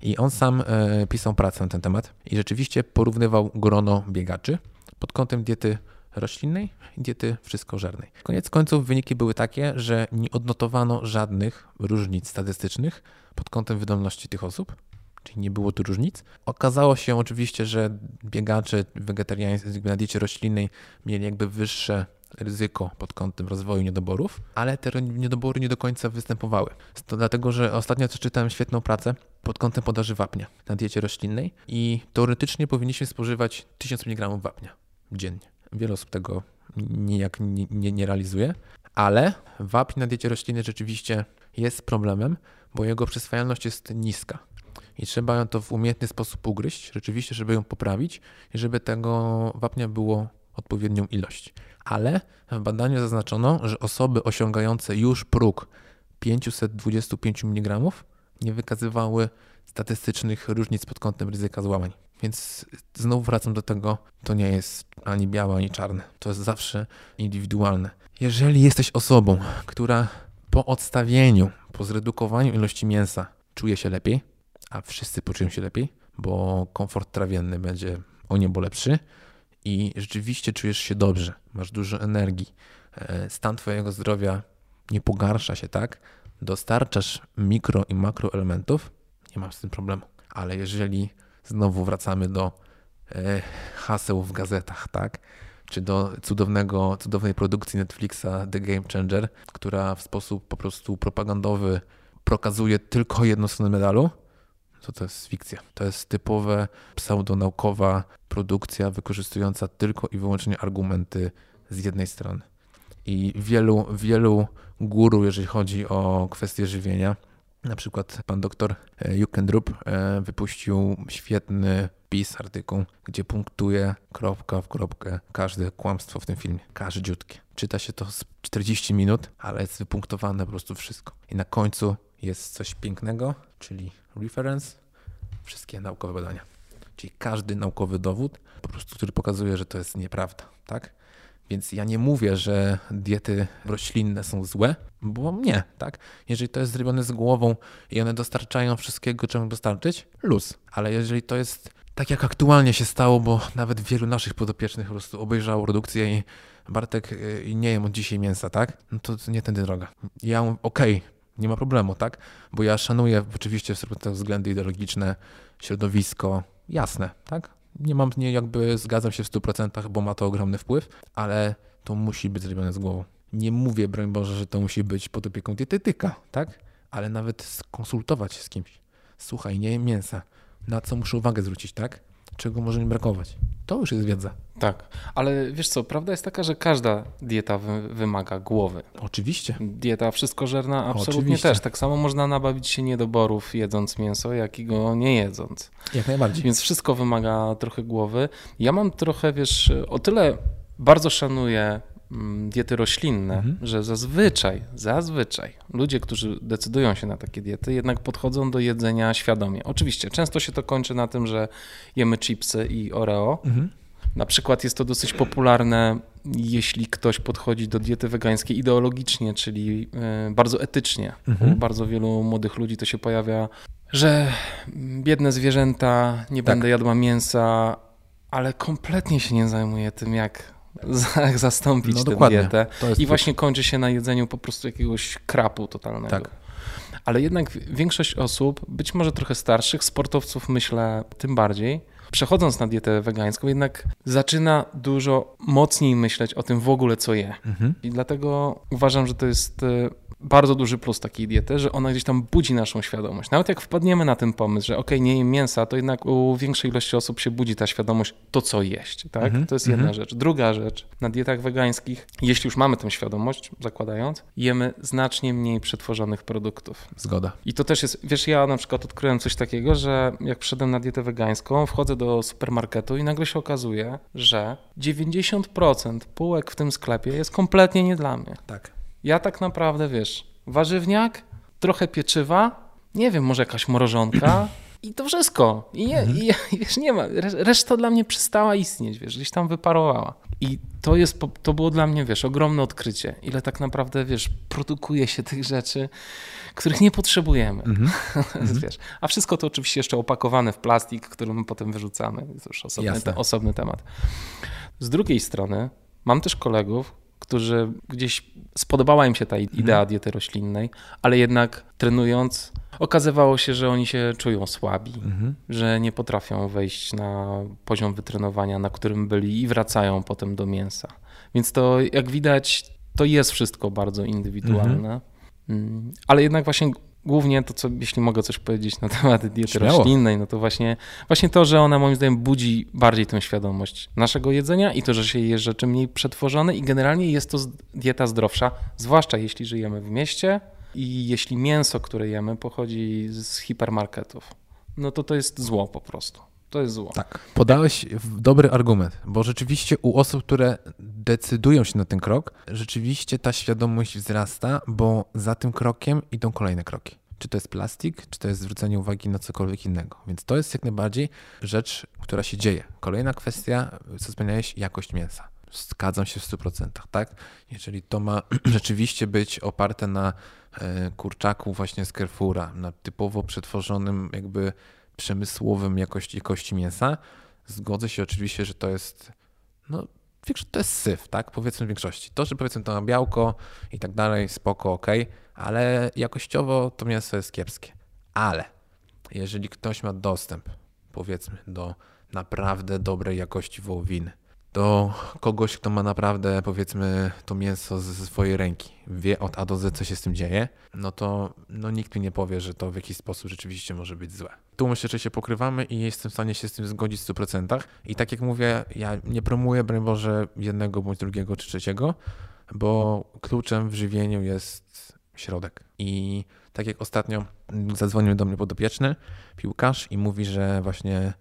S2: I on sam e, pisał pracę na ten temat i rzeczywiście porównywał grono biegaczy pod kątem diety roślinnej i diety wszystkożernej. Koniec końców wyniki były takie, że nie odnotowano żadnych różnic statystycznych pod kątem wydolności tych osób, czyli nie było tu różnic. Okazało się oczywiście, że biegacze wegetariańscy na diecie roślinnej mieli jakby wyższe ryzyko pod kątem rozwoju niedoborów, ale te niedobory nie do końca występowały. To dlatego, że ostatnio czytałem świetną pracę pod kątem podaży wapnia na diecie roślinnej i teoretycznie powinniśmy spożywać 1000 mg wapnia dziennie. Wiele osób tego nijak nie, nie, nie realizuje, ale wapń na diecie roślinnej rzeczywiście jest problemem, bo jego przyswajalność jest niska. I trzeba ją to w umiejętny sposób ugryźć, rzeczywiście, żeby ją poprawić i żeby tego wapnia było odpowiednią ilość ale w badaniu zaznaczono, że osoby osiągające już próg 525 mg nie wykazywały statystycznych różnic pod kątem ryzyka złamań. Więc znowu wracam do tego, to nie jest ani białe, ani czarne. To jest zawsze indywidualne. Jeżeli jesteś osobą, która po odstawieniu, po zredukowaniu ilości mięsa czuje się lepiej, a wszyscy poczują się lepiej, bo komfort trawienny będzie o niebo lepszy, i rzeczywiście czujesz się dobrze, masz dużo energii, e, stan Twojego zdrowia nie pogarsza się, tak? Dostarczasz mikro i makroelementów, nie masz z tym problemu. Ale jeżeli znowu wracamy do e, haseł w gazetach, tak? Czy do cudownego, cudownej produkcji Netflixa The Game Changer, która w sposób po prostu propagandowy prokazuje tylko jedną stronę medalu, to to jest fikcja. To jest typowe pseudonaukowa produkcja wykorzystująca tylko i wyłącznie argumenty z jednej strony. I wielu, wielu guru, jeżeli chodzi o kwestie żywienia, na przykład pan doktor e, Jukendrup e, wypuścił świetny pis, artykuł, gdzie punktuje kropka w kropkę każde kłamstwo w tym filmie. Każdziutkie. Czyta się to z 40 minut, ale jest wypunktowane po prostu wszystko. I na końcu jest coś pięknego, czyli reference, wszystkie naukowe badania. Czyli każdy naukowy dowód, po prostu, który pokazuje, że to jest nieprawda, tak? Więc ja nie mówię, że diety roślinne są złe, bo nie, tak? Jeżeli to jest zrobione z głową i one dostarczają wszystkiego, czego dostarczyć, luz. Ale jeżeli to jest tak, jak aktualnie się stało, bo nawet wielu naszych podopiecznych po prostu obejrzało produkcję i Bartek y, nie jem od dzisiaj mięsa, tak? No to nie tędy droga. Ja okej, okay, nie ma problemu, tak? Bo ja szanuję oczywiście te względy ideologiczne, środowisko, jasne, tak? Nie mam, nie jakby zgadzam się w 100%, bo ma to ogromny wpływ, ale to musi być zrobione z głową. Nie mówię, broń Boże, że to musi być pod opieką dietetyka, tak? Ale nawet skonsultować się z kimś. Słuchaj, nie jem mięsa. Na co muszę uwagę zwrócić, tak? czego może mi brakować. To już jest wiedza.
S1: Tak, ale wiesz co, prawda jest taka, że każda dieta wy wymaga głowy.
S2: Oczywiście.
S1: Dieta wszystkożerna absolutnie Oczywiście. też. Tak samo można nabawić się niedoborów jedząc mięso, jak i go nie jedząc.
S2: Jak najbardziej.
S1: Więc wszystko wymaga trochę głowy. Ja mam trochę, wiesz, o tyle bardzo szanuję diety roślinne, mhm. że zazwyczaj, zazwyczaj ludzie, którzy decydują się na takie diety, jednak podchodzą do jedzenia świadomie. Oczywiście, często się to kończy na tym, że jemy chipsy i Oreo. Mhm. Na przykład jest to dosyć popularne, jeśli ktoś podchodzi do diety wegańskiej ideologicznie, czyli e, bardzo etycznie. Mhm. Bardzo wielu młodych ludzi to się pojawia, że biedne zwierzęta, nie tak. będę jadła mięsa, ale kompletnie się nie zajmuje tym, jak zastąpić no, tę dokładnie. dietę. I właśnie kończy się na jedzeniu po prostu jakiegoś krapu totalnego. Tak. Ale jednak większość osób, być może trochę starszych, sportowców myślę tym bardziej, przechodząc na dietę wegańską, jednak zaczyna dużo mocniej myśleć o tym w ogóle, co je. Mhm. I dlatego uważam, że to jest e, bardzo duży plus takiej diety, że ona gdzieś tam budzi naszą świadomość. Nawet jak wpadniemy na ten pomysł, że ok, nie jem mięsa, to jednak u większej ilości osób się budzi ta świadomość, to co jeść, tak? Mm -hmm, to jest jedna mm -hmm. rzecz. Druga rzecz, na dietach wegańskich, jeśli już mamy tę świadomość, zakładając, jemy znacznie mniej przetworzonych produktów.
S2: Zgoda.
S1: I to też jest, wiesz, ja na przykład odkryłem coś takiego, że jak wszedłem na dietę wegańską, wchodzę do supermarketu i nagle się okazuje, że 90% półek w tym sklepie jest kompletnie nie dla mnie.
S2: Tak.
S1: Ja tak naprawdę, wiesz, warzywniak, trochę pieczywa, nie wiem, może jakaś mrożonka i to wszystko. I, nie, mhm. i wiesz, nie ma, reszta dla mnie przestała istnieć, wiesz, gdzieś tam wyparowała. I to, jest, to było dla mnie, wiesz, ogromne odkrycie, ile tak naprawdę, wiesz, produkuje się tych rzeczy, których nie potrzebujemy. Mhm. wiesz, a wszystko to oczywiście jeszcze opakowane w plastik, który my potem wyrzucamy. To już osobny, te, osobny temat. Z drugiej strony mam też kolegów, którzy gdzieś spodobała im się ta mhm. idea diety roślinnej, ale jednak trenując, okazywało się, że oni się czują słabi, mhm. że nie potrafią wejść na poziom wytrenowania, na którym byli i wracają potem do mięsa. Więc to, jak widać, to jest wszystko bardzo indywidualne. Mhm. Mm, ale jednak właśnie głównie to, co, jeśli mogę coś powiedzieć na temat diety Śmiało. roślinnej, no to właśnie, właśnie to, że ona moim zdaniem budzi bardziej tę świadomość naszego jedzenia i to, że się je rzeczy mniej przetworzone i generalnie jest to dieta zdrowsza, zwłaszcza jeśli żyjemy w mieście i jeśli mięso, które jemy, pochodzi z hipermarketów. No to to jest zło po prostu. To jest zło.
S2: Tak. Podałeś dobry argument, bo rzeczywiście u osób, które decydują się na ten krok, rzeczywiście ta świadomość wzrasta, bo za tym krokiem idą kolejne kroki. Czy to jest plastik, czy to jest zwrócenie uwagi na cokolwiek innego. Więc to jest jak najbardziej rzecz, która się dzieje. Kolejna kwestia, co wspomniałeś, jakość mięsa. Zgadzam się w 100%, tak? Jeżeli to ma rzeczywiście być oparte na e, kurczaku właśnie z Carrefoura, na typowo przetworzonym jakby przemysłowym jakości, jakości mięsa. Zgodzę się oczywiście, że to jest, no, to jest syf, tak? Powiedzmy w większości. To, że powiedzmy to ma białko i tak dalej, spoko, ok, ale jakościowo to mięso jest kiepskie. Ale jeżeli ktoś ma dostęp powiedzmy do naprawdę dobrej jakości wołowiny. Do kogoś, kto ma naprawdę, powiedzmy, to mięso ze swojej ręki, wie od A do Z, co się z tym dzieje, no to no, nikt mi nie powie, że to w jakiś sposób rzeczywiście może być złe. Tu myślę, że się pokrywamy i jestem w stanie się z tym zgodzić w 100%. I tak jak mówię, ja nie promuję, broń Boże, jednego bądź drugiego czy trzeciego, bo kluczem w żywieniu jest środek. I tak jak ostatnio zadzwonił do mnie podopieczny, piłkarz i mówi, że właśnie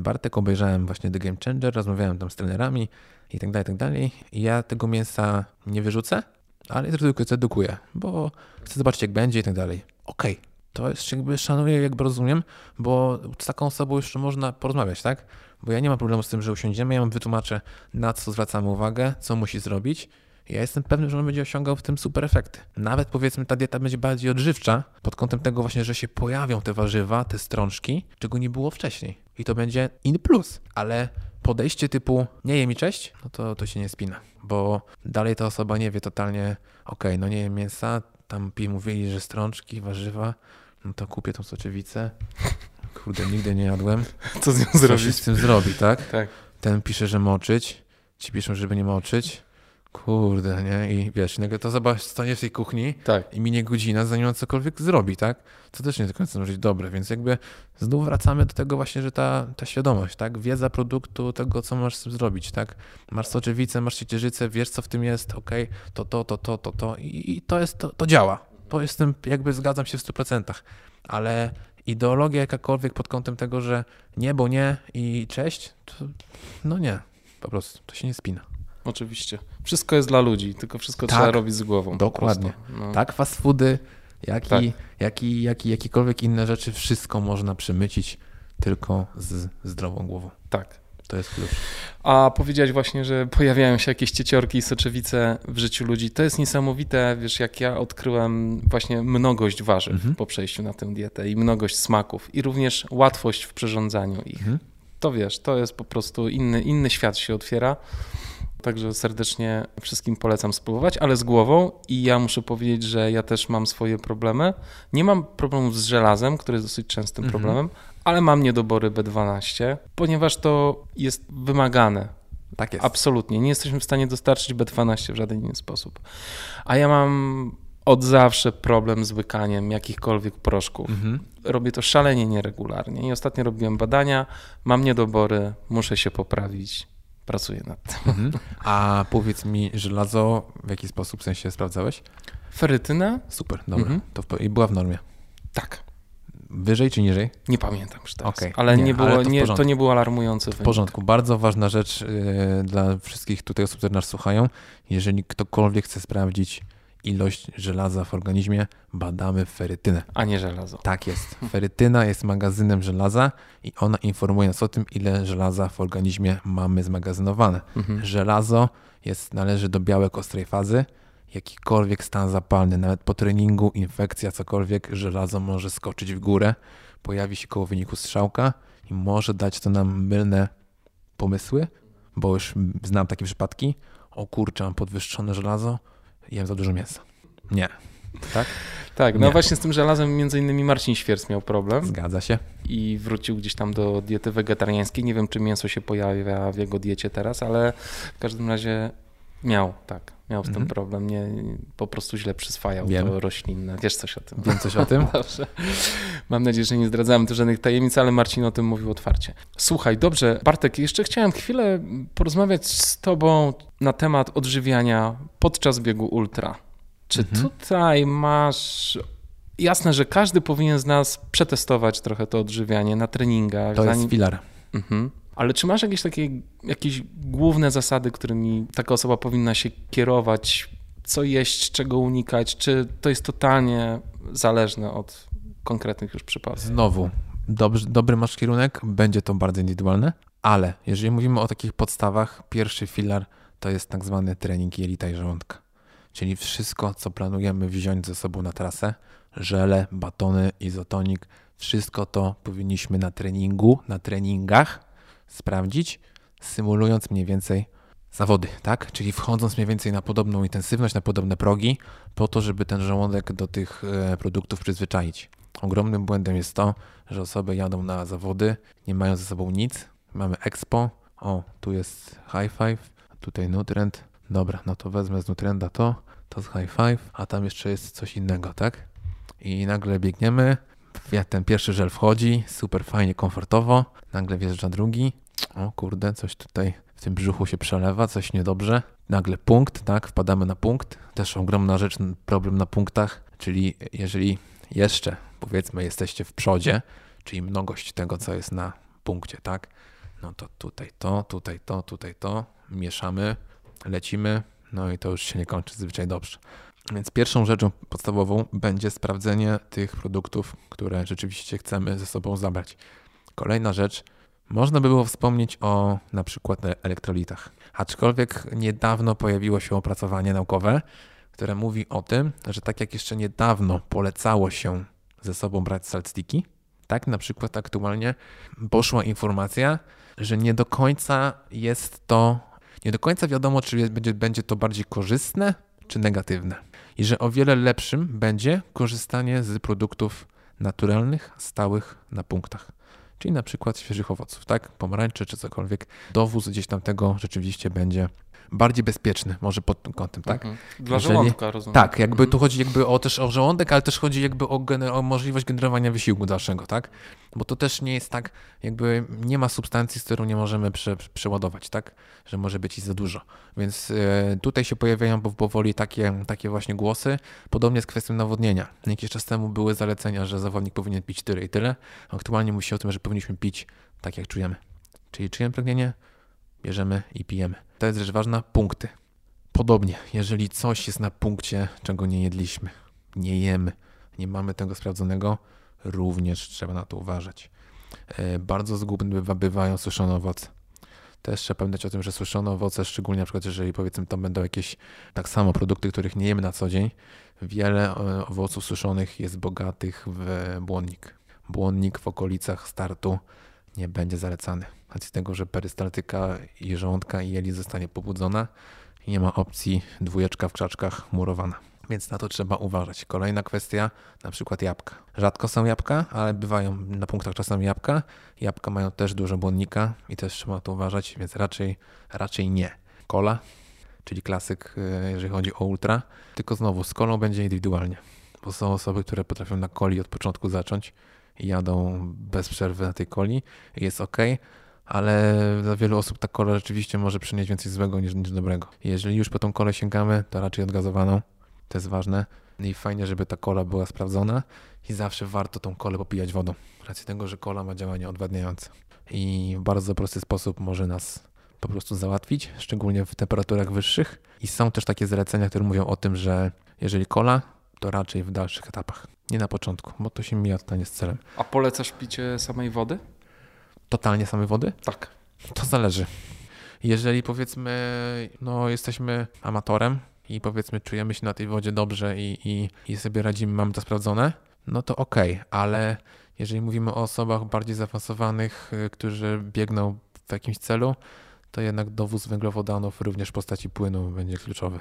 S2: Bartek obejrzałem właśnie The Game Changer, rozmawiałem tam z trenerami i tak dalej, i tak dalej. I ja tego mięsa nie wyrzucę, ale zedukuję, bo chcę zobaczyć jak będzie i tak dalej. Okej, okay. to jest jakby szanuję, jakby rozumiem, bo z taką osobą jeszcze można porozmawiać, tak? Bo ja nie mam problemu z tym, że usiądziemy, ja mam wytłumaczę, na co zwracamy uwagę, co musi zrobić ja jestem pewny, że on będzie osiągał w tym super efekty. Nawet powiedzmy ta dieta będzie bardziej odżywcza pod kątem tego właśnie, że się pojawią te warzywa, te strączki, czego nie było wcześniej. I to będzie in plus. Ale podejście typu nie je mi cześć, no to, to się nie spina. Bo dalej ta osoba nie wie totalnie, okej, okay, no nie jem mięsa, tam pi mówili, że strączki, warzywa, no to kupię tą soczewicę. Kurde, nigdy nie jadłem.
S1: Co z nią
S2: Co
S1: zrobić?
S2: się z tym zrobi, tak?
S1: Tak.
S2: Ten pisze, że moczyć, ci piszą, żeby nie moczyć. Kurde, nie? I wiesz, nagle to zobacz, stanie w tej kuchni
S1: tak.
S2: i minie godzina, zanim on cokolwiek zrobi, tak? To też nie do końca może być dobre, więc jakby znów wracamy do tego właśnie, że ta, ta świadomość, tak? Wiedza produktu, tego, co masz zrobić, tak? Masz soczewicę, masz ciecierzycę, wiesz, co w tym jest, ok, to, to, to, to, to, to i, i to jest, to, to działa. To jestem, jakby zgadzam się w 100%, ale ideologia jakakolwiek pod kątem tego, że nie, bo nie i cześć, to no nie, po prostu, to się nie spina.
S1: Oczywiście. Wszystko jest dla ludzi, tylko wszystko
S2: Tak,
S1: trzeba robić z głową.
S2: Dokładnie.
S1: No.
S2: Tak, fast foody, jak,
S1: Tak.
S2: I, jak, i, jak i jakiekolwiek inne rzeczy, wszystko można przemycić tylko z zdrową głową.
S1: tak.
S2: To jest klucz.
S1: A powiedziałeś właśnie, że pojawiają się jakieś cieciorki i soczewice w życiu ludzi. To jest niesamowite, wiesz, jak ja odkryłem właśnie mnogość warzyw
S2: Mhm.
S1: po przejściu na tę dietę i mnogość smaków i również łatwość w przyrządzaniu ich.
S2: Mhm.
S1: To wiesz, to jest po prostu inny, inny świat się otwiera. Także serdecznie wszystkim polecam spróbować, ale z głową. I ja muszę powiedzieć, że ja też mam swoje problemy. Nie mam problemów z żelazem, który jest dosyć częstym
S2: Mhm.
S1: problemem, ale mam niedobory B12, ponieważ to jest wymagane.
S2: Tak jest.
S1: Absolutnie. Nie jesteśmy w stanie dostarczyć B12 w żaden inny sposób. A ja mam od zawsze problem z łykaniem jakichkolwiek proszków.
S2: Mhm.
S1: Robię to szalenie nieregularnie i ostatnio robiłem badania, mam niedobory, muszę się poprawić, pracuję nad tym.
S2: Mhm. A powiedz mi, żelazo w jaki sposób w sensie sprawdzałeś?
S1: Ferytyna?
S2: Super, dobra.
S1: Mhm.
S2: To w, I była w normie.
S1: Tak.
S2: Wyżej czy niżej?
S1: Nie pamiętam już teraz,
S2: Okej,
S1: ale,
S2: nie,
S1: nie, było,
S2: ale to
S1: nie, to nie był alarmujący
S2: W porządku. Bardzo ważna rzecz yy, dla wszystkich tutaj osób, które nas słuchają. Jeżeli ktokolwiek chce sprawdzić ilość żelaza w organizmie, badamy ferytynę.
S1: a nie żelazo.
S2: Tak jest. Ferytyna jest magazynem żelaza i ona informuje nas o tym, ile żelaza w organizmie mamy zmagazynowane.
S1: Mhm.
S2: Żelazo jest, należy do białek ostrej fazy. Jakikolwiek stan zapalny, nawet po treningu, infekcja, cokolwiek, żelazo może skoczyć w górę, pojawi się koło wyniku strzałka i może dać to nam mylne pomysły, bo już znam takie przypadki. O kurczę, mam podwyższone żelazo, jem za dużo mięsa. Nie. Tak?
S1: Tak, no
S2: Nie.
S1: właśnie z tym żelazem między innymi Marcin Świerc miał problem
S2: Zgadza się.
S1: i wrócił gdzieś tam do diety wegetariańskiej. Nie wiem, czy mięso się pojawia w jego diecie teraz, ale w każdym razie miał, tak, miał z
S2: Mhm.
S1: tym problem. Nie, po prostu źle przyswajał
S2: Wiem.
S1: to roślinne. Wiesz coś o tym.
S2: Wiem coś o tym?
S1: Dobrze. Mam nadzieję, że nie zdradzamy tu żadnych tajemnic, ale Marcin o tym mówił otwarcie. Słuchaj, dobrze, Bartek, jeszcze chciałem chwilę porozmawiać z Tobą na temat odżywiania podczas biegu ultra. Czy
S2: Mhm.
S1: tutaj masz. Jasne, że każdy powinien z nas przetestować trochę to odżywianie na treningach.
S2: To
S1: zanim-
S2: jest filar.
S1: Mhm. Ale czy masz jakieś takie jakieś główne zasady, którymi taka osoba powinna się kierować? Co jeść, czego unikać? Czy to jest totalnie zależne od konkretnych już przypadków?
S2: Znowu, dobrze, dobry masz kierunek, będzie to bardzo indywidualne, ale jeżeli mówimy o takich podstawach, pierwszy filar to jest tak zwany trening jelita i żołądka. Czyli wszystko, co planujemy wziąć ze sobą na trasę, żele, batony, izotonik, wszystko to powinniśmy na treningu, na treningach sprawdzić, symulując mniej więcej zawody, tak? Czyli wchodząc mniej więcej na podobną intensywność, na podobne progi, po to, żeby ten żołądek do tych e, produktów przyzwyczaić. Ogromnym błędem jest to, że osoby jadą na zawody, nie mają ze sobą nic. Mamy Expo, o, tu jest High Five, tutaj Nutrient. Dobra, no to wezmę z Nutrienta to, to z High Five, a tam jeszcze jest coś innego, tak? I nagle biegniemy, ten pierwszy żel wchodzi, super fajnie, komfortowo, nagle wjeżdża drugi, o kurde, coś tutaj w tym brzuchu się przelewa, coś niedobrze. Nagle punkt, tak, wpadamy na punkt. Też ogromna rzecz, problem na punktach, czyli jeżeli jeszcze, powiedzmy, jesteście w przodzie, czyli mnogość tego, co jest na punkcie, tak, no to tutaj to, tutaj to, tutaj to, mieszamy, lecimy, no i to już się nie kończy zazwyczaj dobrze. Więc pierwszą rzeczą podstawową będzie sprawdzenie tych produktów, które rzeczywiście chcemy ze sobą zabrać. Kolejna rzecz, można by było wspomnieć o na przykład elektrolitach. Aczkolwiek niedawno pojawiło się opracowanie naukowe, które mówi o tym, że tak jak jeszcze niedawno polecało się ze sobą brać saltstiki, tak na przykład aktualnie poszła informacja, że nie do końca jest to, nie do końca wiadomo, czy będzie, będzie to bardziej korzystne, czy negatywne. I że o wiele lepszym będzie korzystanie z produktów naturalnych, stałych na punktach czyli na przykład świeżych owoców, tak? Pomarańcze czy cokolwiek. Dowóz gdzieś tam tego rzeczywiście będzie bardziej bezpieczny, może pod tym kątem, tak? Mhm.
S1: Dla żołądka, rozumiem.
S2: Tak, jakby mhm. tu chodzi jakby o, też o żołądek, ale też chodzi jakby o, o, możliwość generowania wysiłku dalszego, tak? Bo to też nie jest tak, jakby nie ma substancji, z którą nie możemy prze, przeładować, tak? Że może być i za dużo. Więc e, tutaj się pojawiają powoli takie, takie właśnie głosy. Podobnie z kwestią nawodnienia. Jakiś czas temu były zalecenia, że zawodnik powinien pić tyle i tyle. Aktualnie mówi się o tym, że powinniśmy pić tak, jak czujemy. Czyli czujemy pragnienie, bierzemy i pijemy. To jest rzecz ważna, punkty. Podobnie, jeżeli coś jest na punkcie, czego nie jedliśmy, nie jemy, nie mamy tego sprawdzonego, również trzeba na to uważać. E, bardzo zgubne bywają suszone owoce. Też trzeba pamiętać o tym, że suszone owoce, szczególnie na przykład jeżeli powiedzmy to będą jakieś tak samo produkty, których nie jemy na co dzień, wiele e, owoców suszonych jest bogatych w błonnik. Błonnik w okolicach startu nie będzie zalecany. Racji tego, że perystaltyka żołądka i jeli zostanie pobudzona i nie ma opcji dwójeczka w krzaczkach murowana. Więc na to trzeba uważać. Kolejna kwestia, na przykład jabłka. Rzadko są jabłka, ale bywają na punktach czasami jabłka. Jabłka mają też dużo błonnika i też trzeba to uważać, więc raczej, raczej nie. Kola, czyli klasyk, e, jeżeli chodzi o ultra, tylko znowu z kolą będzie indywidualnie, bo są osoby, które potrafią na coli od początku zacząć i jadą bez przerwy na tej coli jest ok, ale dla wielu osób ta kola rzeczywiście może przynieść więcej złego niż, niż dobrego. Jeżeli już po tą kolę sięgamy, to raczej odgazowaną, to jest ważne. I fajnie, żeby ta kola była sprawdzona i zawsze warto tą kolę popijać wodą. Racji tego, że kola ma działanie odwadniające i w bardzo prosty sposób może nas po prostu załatwić, szczególnie w temperaturach wyższych. I są też takie zalecenia, które mówią o tym, że jeżeli kola, to raczej w dalszych etapach. Nie na początku, bo to się mija totalnie z celem.
S1: A polecasz picie samej wody?
S2: Totalnie samej wody?
S1: Tak.
S2: To zależy. Jeżeli powiedzmy, no jesteśmy amatorem i powiedzmy czujemy się na tej wodzie dobrze i, i, i sobie radzimy, mamy to sprawdzone, no to okej, okay. ale jeżeli mówimy o osobach bardziej zaawansowanych, y, którzy biegną w jakimś celu, to jednak dowóz węglowodanów również w postaci płynu będzie kluczowy,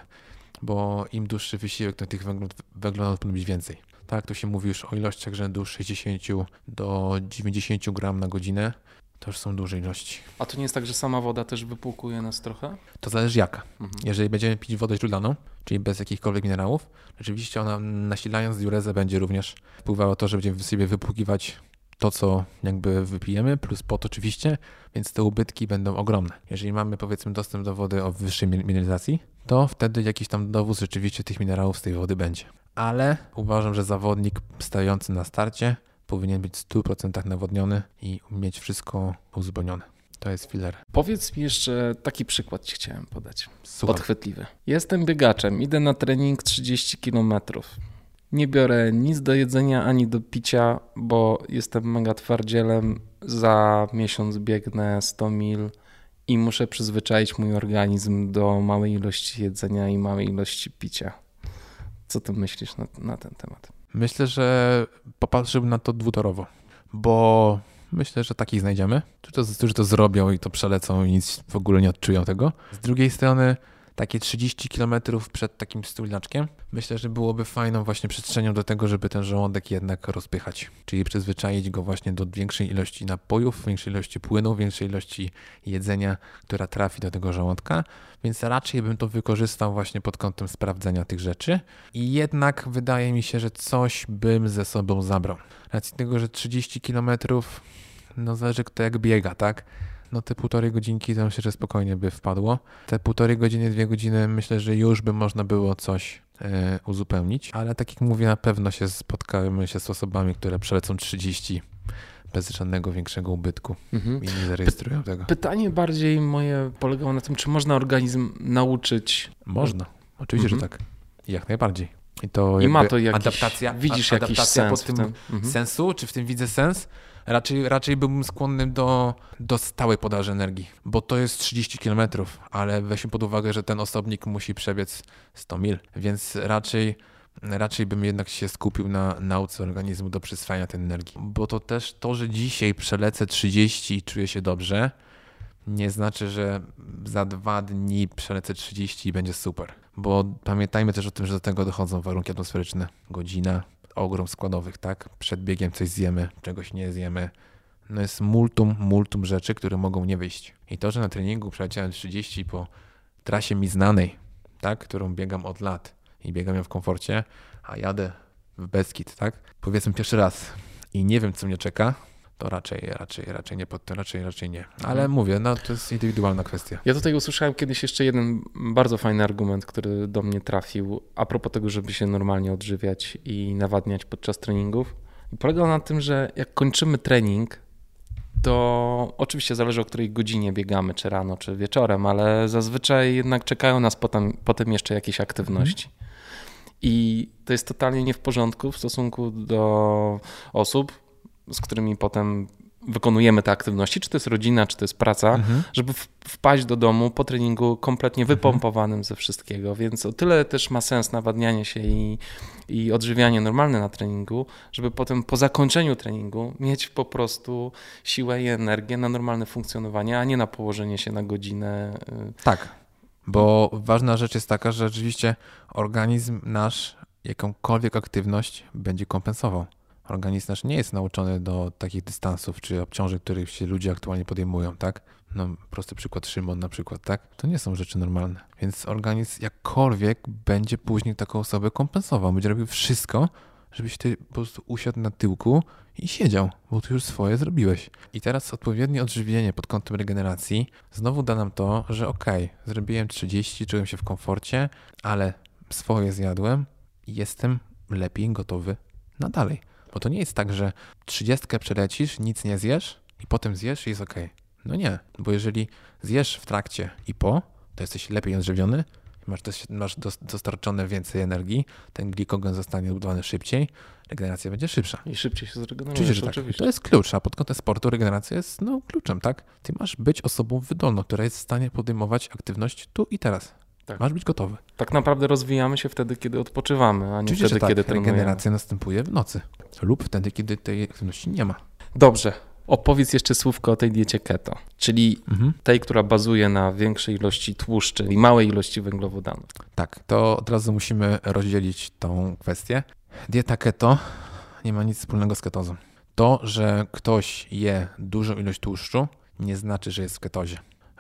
S2: bo im dłuższy wysiłek, to tych węglowodanów powinno być więcej. Tak, tu się mówi już o ilościach rzędu 60 do 90 gram na godzinę. To już są duże ilości.
S1: A to nie jest tak, że sama woda też wypłukuje nas trochę?
S2: To zależy jaka. Mhm. Jeżeli będziemy pić wodę źródlaną, czyli bez jakichkolwiek minerałów, rzeczywiście ona nasilając diurezę będzie również wpływała to, że będziemy sobie wypłukiwać to, co jakby wypijemy, plus pot oczywiście, więc te ubytki będą ogromne. Jeżeli mamy powiedzmy dostęp do wody o wyższej mineralizacji, to wtedy jakiś tam dowóz rzeczywiście tych minerałów z tej wody będzie. Ale uważam, że zawodnik stający na starcie powinien być w 100% nawodniony i mieć wszystko uzupełnione. To jest filler.
S1: Powiedz mi jeszcze taki przykład ci chciałem podać. Słucham. Podchwytliwy. Jestem biegaczem, idę na trening 30 km. Nie biorę nic do jedzenia ani do picia, bo jestem mega twardzielem. Za miesiąc biegnę 100 mil i muszę przyzwyczaić mój organizm do małej ilości jedzenia i małej ilości picia. Co ty myślisz na, na ten temat?
S2: Myślę, że popatrzyłbym na to dwutorowo, bo myślę, że takich znajdziemy, którzy to, którzy to zrobią i to przelecą i nic w ogóle nie odczują tego. Z drugiej strony takie 30 km przed takim stójlaczkiem, myślę, że byłoby fajną właśnie przestrzenią do tego, żeby ten żołądek jednak rozpychać. Czyli przyzwyczaić go właśnie do większej ilości napojów, większej ilości płynu, większej ilości jedzenia, która trafi do tego żołądka, więc raczej bym to wykorzystał właśnie pod kątem sprawdzenia tych rzeczy. I jednak wydaje mi się, że coś bym ze sobą zabrał. Racji tego, że 30 km, no zależy kto jak biega, tak? No te półtorej godzinki to myślę, że spokojnie by wpadło. Te półtorej godziny, dwie godziny myślę, że już by można było coś e, uzupełnić, ale tak jak mówię, na pewno się spotkamy się z osobami, które przelecą 30 bez żadnego większego ubytku mhm. i nie zarejestrują tego.
S1: Pytanie bardziej moje polegało na tym, czy można organizm nauczyć?
S2: Można, oczywiście, mhm. że tak. Jak najbardziej.
S1: I to I ma to jakiś,
S2: adaptacja,
S1: widzisz jakiś sens
S2: pod tym, mhm. sensu, czy w tym widzę sens? Raczej, raczej byłbym skłonny do, do stałej podaży energii, bo to jest 30 km, ale weźmy pod uwagę, że ten osobnik musi przebiec 100 mil, więc raczej raczej bym jednak się skupił na nauce organizmu do przyswajania tej energii. Bo to też to, że dzisiaj przelecę 30 i czuję się dobrze, nie znaczy, że za dwa dni przelecę 30 i będzie super. Bo pamiętajmy też o tym, że do tego dochodzą warunki atmosferyczne. Godzina, ogrom składowych, tak? Przed biegiem coś zjemy, czegoś nie zjemy. No jest multum, multum rzeczy, które mogą nie wyjść. I to, że na treningu przeleciałem 30 po trasie mi znanej, tak? Którą biegam od lat i biegam ją w komforcie, a jadę w Beskid, tak? Powiedzmy pierwszy raz i nie wiem, co mnie czeka, to raczej, raczej, raczej nie, pod, raczej, raczej nie. Ale mhm. mówię, no to jest indywidualna kwestia.
S1: Ja tutaj usłyszałem kiedyś jeszcze jeden bardzo fajny argument, który do mnie trafił a propos tego, żeby się normalnie odżywiać i nawadniać podczas treningów. Polegał na tym, że jak kończymy trening, to oczywiście zależy o której godzinie biegamy, czy rano, czy wieczorem, ale zazwyczaj jednak czekają nas potem, potem jeszcze jakieś aktywności. Mhm. I to jest totalnie nie w porządku w stosunku do osób, z którymi potem wykonujemy te aktywności, czy to jest rodzina, czy to jest praca, mhm. żeby wpaść do domu po treningu kompletnie mhm. wypompowanym ze wszystkiego. Więc o tyle też ma sens nawadnianie się i, i odżywianie normalne na treningu, żeby potem po zakończeniu treningu mieć po prostu siłę i energię na normalne funkcjonowanie, a nie na położenie się na godzinę.
S2: Y, tak, bo ważna rzecz jest taka, że rzeczywiście organizm nasz jakąkolwiek aktywność będzie kompensował organizm nasz nie jest nauczony do takich dystansów czy obciążeń, których się ludzie aktualnie podejmują, tak? No, prosty przykład Szymon na przykład, tak? To nie są rzeczy normalne. Więc organizm jakkolwiek będzie później taką osobę kompensował. Będzie robił wszystko, żebyś ty po prostu usiadł na tyłku i siedział, bo ty już swoje zrobiłeś. I teraz odpowiednie odżywienie pod kątem regeneracji znowu da nam to, że okej, okay, zrobiłem 30, czułem się w komforcie, ale swoje zjadłem i jestem lepiej gotowy na dalej. Bo to nie jest tak, że trzydziestkę przelecisz, nic nie zjesz i potem zjesz i jest ok. No nie, bo jeżeli zjesz w trakcie i po, to jesteś lepiej odżywiony, masz, masz dostarczone więcej energii, ten glikogen zostanie budowany szybciej, regeneracja będzie szybsza.
S1: I szybciej się zregeneruje.
S2: Oczywiście, że tak. To jest klucz, a pod kątem sportu regeneracja jest no, kluczem, tak? Ty masz być osobą wydolną, która jest w stanie podejmować aktywność tu i teraz. Tak. Masz być gotowy.
S1: Tak naprawdę rozwijamy się wtedy, kiedy odpoczywamy, a nie Oczywiście, wtedy, tak. kiedy trenujemy.
S2: Regeneracja następuje w nocy lub wtedy, kiedy tej aktywności nie ma.
S1: Dobrze. Opowiedz jeszcze słówko o tej diecie keto, czyli mhm. tej, która bazuje na większej ilości tłuszczy i małej ilości węglowodanów.
S2: Tak, to od razu musimy rozdzielić tą kwestię. Dieta keto nie ma nic wspólnego z ketozą. To, że ktoś je dużą ilość tłuszczu, nie znaczy, że jest w ketozie.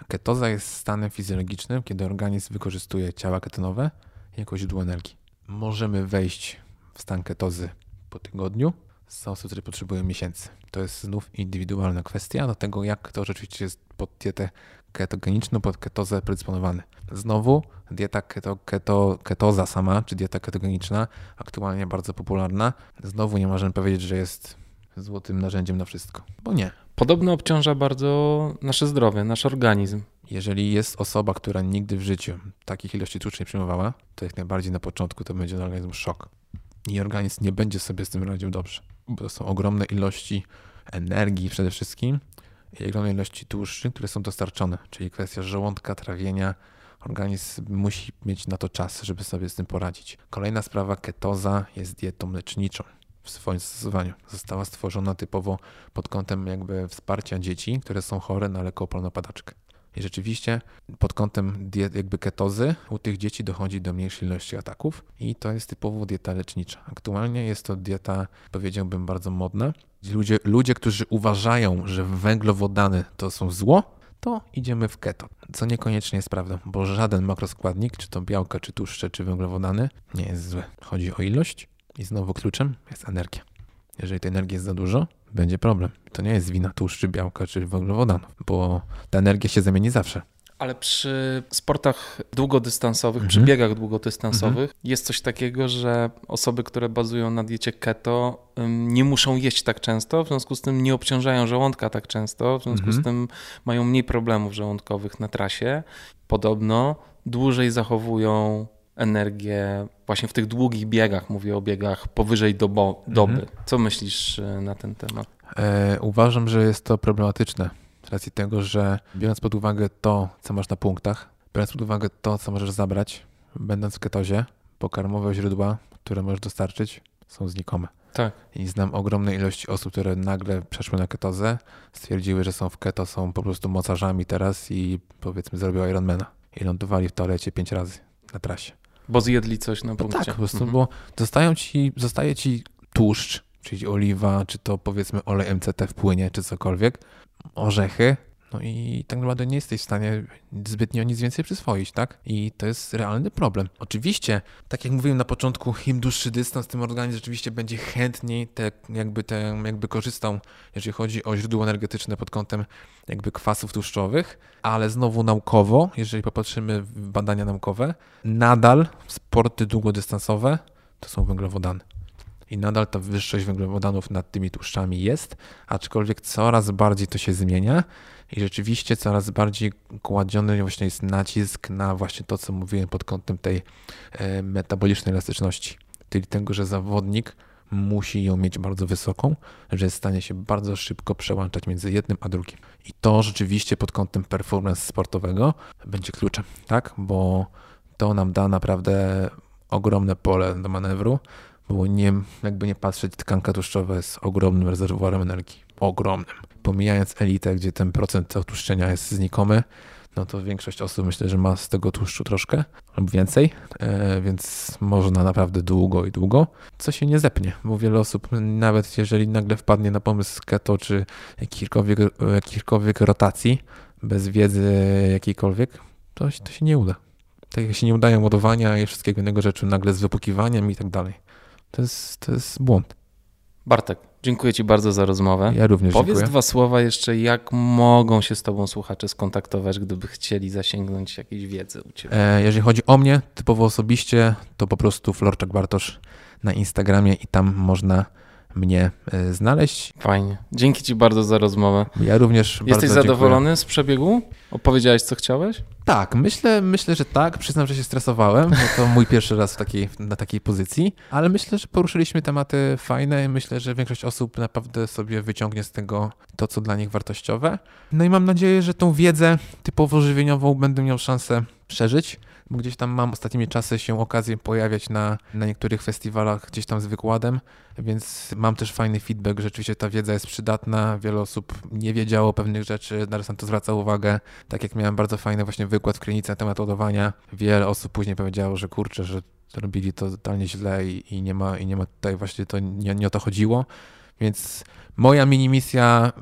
S2: Ketoza jest stanem fizjologicznym, kiedy organizm wykorzystuje ciała ketonowe jako źródło energii. Możemy wejść w stan ketozy po tygodniu. Są osoby, które potrzebują miesięcy. To jest znów indywidualna kwestia do tego, jak to rzeczywiście jest pod dietę ketogeniczną, pod ketozę predysponowany. Znowu dieta keto, keto, ketoza sama, czy dieta ketogeniczna, aktualnie bardzo popularna. Znowu nie możemy powiedzieć, że jest złotym narzędziem na wszystko, bo nie.
S1: Podobno obciąża bardzo nasze zdrowie, nasz organizm.
S2: Jeżeli jest osoba, która nigdy w życiu takich ilości tłuszczu nie przyjmowała, to jak najbardziej na początku to będzie dla organizmu szok i organizm nie będzie sobie z tym radził dobrze, bo to są ogromne ilości energii przede wszystkim i ogromne ilości tłuszczy, które są dostarczone, czyli kwestia żołądka, trawienia. Organizm musi mieć na to czas, żeby sobie z tym poradzić. Kolejna sprawa, ketoza jest dietą leczniczą w swoim stosowaniu. Została stworzona typowo pod kątem jakby wsparcia dzieci, które są chore na lekooporną padaczkę. I rzeczywiście pod kątem diet, jakby ketozy u tych dzieci dochodzi do mniejszej ilości ataków i to jest typowo dieta lecznicza. Aktualnie jest to dieta, powiedziałbym, bardzo modna. Ludzie, ludzie którzy uważają, że węglowodany to są zło, to idziemy w keto, co niekoniecznie jest prawdą, bo żaden makroskładnik, czy to białka, czy tłuszcze, czy węglowodany, nie jest zły. Chodzi o ilość i znowu kluczem jest energia. Jeżeli tej energii jest za dużo, będzie problem. To nie jest wina tłuszczy, białka czy węglowodanów, bo ta energia się zamieni zawsze.
S1: Ale przy sportach długodystansowych, mhm. przy biegach długodystansowych mhm. jest coś takiego, że osoby, które bazują na diecie keto, nie muszą jeść tak często, w związku z tym nie obciążają żołądka tak często, w związku mhm. z tym mają mniej problemów żołądkowych na trasie. Podobno dłużej zachowują energię właśnie w tych długich biegach, mówię o biegach powyżej dobo, doby. Mhm. Co myślisz e, na ten temat?
S2: E, uważam, że jest to problematyczne z racji tego, że biorąc pod uwagę to, co masz na punktach, biorąc pod uwagę to, co możesz zabrać, będąc w ketozie, pokarmowe źródła, które możesz dostarczyć, są znikome.
S1: Tak.
S2: I znam ogromne ilości osób, które nagle przeszły na ketozę, stwierdziły, że są w keto, są po prostu mocarzami teraz i powiedzmy zrobiły Ironmana. I lądowali w toalecie pięć razy na trasie.
S1: Bo zjedli coś na punkcie.
S2: tak, po prostu, mhm. bo zostają ci, zostaje ci tłuszcz, czyli oliwa, czy to powiedzmy olej MCT w płynie, czy cokolwiek, orzechy, no i tak naprawdę nie jesteś w stanie zbytnio nic więcej przyswoić, tak? I to jest realny problem. Oczywiście, tak jak mówiłem na początku, im dłuższy dystans, tym organizm rzeczywiście będzie chętniej te, jakby, te, jakby korzystał, jeżeli chodzi o źródło energetyczne pod kątem jakby kwasów tłuszczowych, ale znowu naukowo, jeżeli popatrzymy w badania naukowe, nadal sporty długodystansowe to są węglowodany i nadal ta wyższość węglowodanów nad tymi tłuszczami jest, aczkolwiek coraz bardziej to się zmienia i rzeczywiście coraz bardziej kładziony właśnie jest nacisk na właśnie to, co mówiłem pod kątem tej e, metabolicznej elastyczności, czyli tego, że zawodnik musi ją mieć bardzo wysoką, że jest w stanie się bardzo szybko przełączać między jednym a drugim. I to rzeczywiście pod kątem performance sportowego będzie kluczem, tak? Bo to nam da naprawdę ogromne pole do manewru, bo nie, jakby nie patrzeć, tkanka tłuszczowa jest ogromnym rezerwuarem energii. Ogromnym. Pomijając elitę, gdzie ten procent otłuszczenia jest znikomy, no to większość osób myślę, że ma z tego tłuszczu troszkę lub więcej, e, więc można naprawdę długo i długo, co się nie zepnie, bo wiele osób, nawet jeżeli nagle wpadnie na pomysł keto czy jakichkolwiek, jakichkolwiek rotacji, bez wiedzy jakiejkolwiek, to, to się nie uda. Tak jak się nie udają ładowania i wszystkiego innego rzeczy nagle z wypukiwaniem i tak dalej. To jest, to jest błąd.
S1: Bartek, dziękuję Ci bardzo za rozmowę.
S2: Ja również
S1: Powiedz
S2: dziękuję.
S1: dwa słowa jeszcze, jak mogą się z Tobą słuchacze skontaktować, gdyby chcieli zasięgnąć jakiejś wiedzy u Ciebie.
S2: E, jeżeli chodzi o mnie, typowo osobiście, to po prostu Florczak Bartosz na Instagramie i tam można mnie e, znaleźć.
S1: Fajnie. Dzięki Ci bardzo za rozmowę.
S2: Ja również
S1: Jesteś zadowolony dziękuję. z przebiegu? Opowiedziałeś, co chciałeś?
S2: Tak, myślę, myślę, że tak. Przyznam, że się stresowałem, bo to mój pierwszy raz w takiej, na takiej pozycji, ale myślę, że poruszyliśmy tematy fajne i myślę, że większość osób naprawdę sobie wyciągnie z tego to, co dla nich wartościowe. No i mam nadzieję, że tą wiedzę typowo żywieniową będę miał szansę przeżyć bo gdzieś tam mam ostatnimi czasy się okazję pojawiać na, na niektórych festiwalach gdzieś tam z wykładem, więc mam też fajny feedback, rzeczywiście ta wiedza jest przydatna, wiele osób nie wiedziało pewnych rzeczy, teraz na to zwraca uwagę, tak jak miałem bardzo fajny właśnie wykład w klinice na temat ładowania, wiele osób później powiedziało, że kurczę, że robili to totalnie źle i, i, nie, ma, i nie ma tutaj właśnie to, nie, nie o to chodziło, więc moja mini misja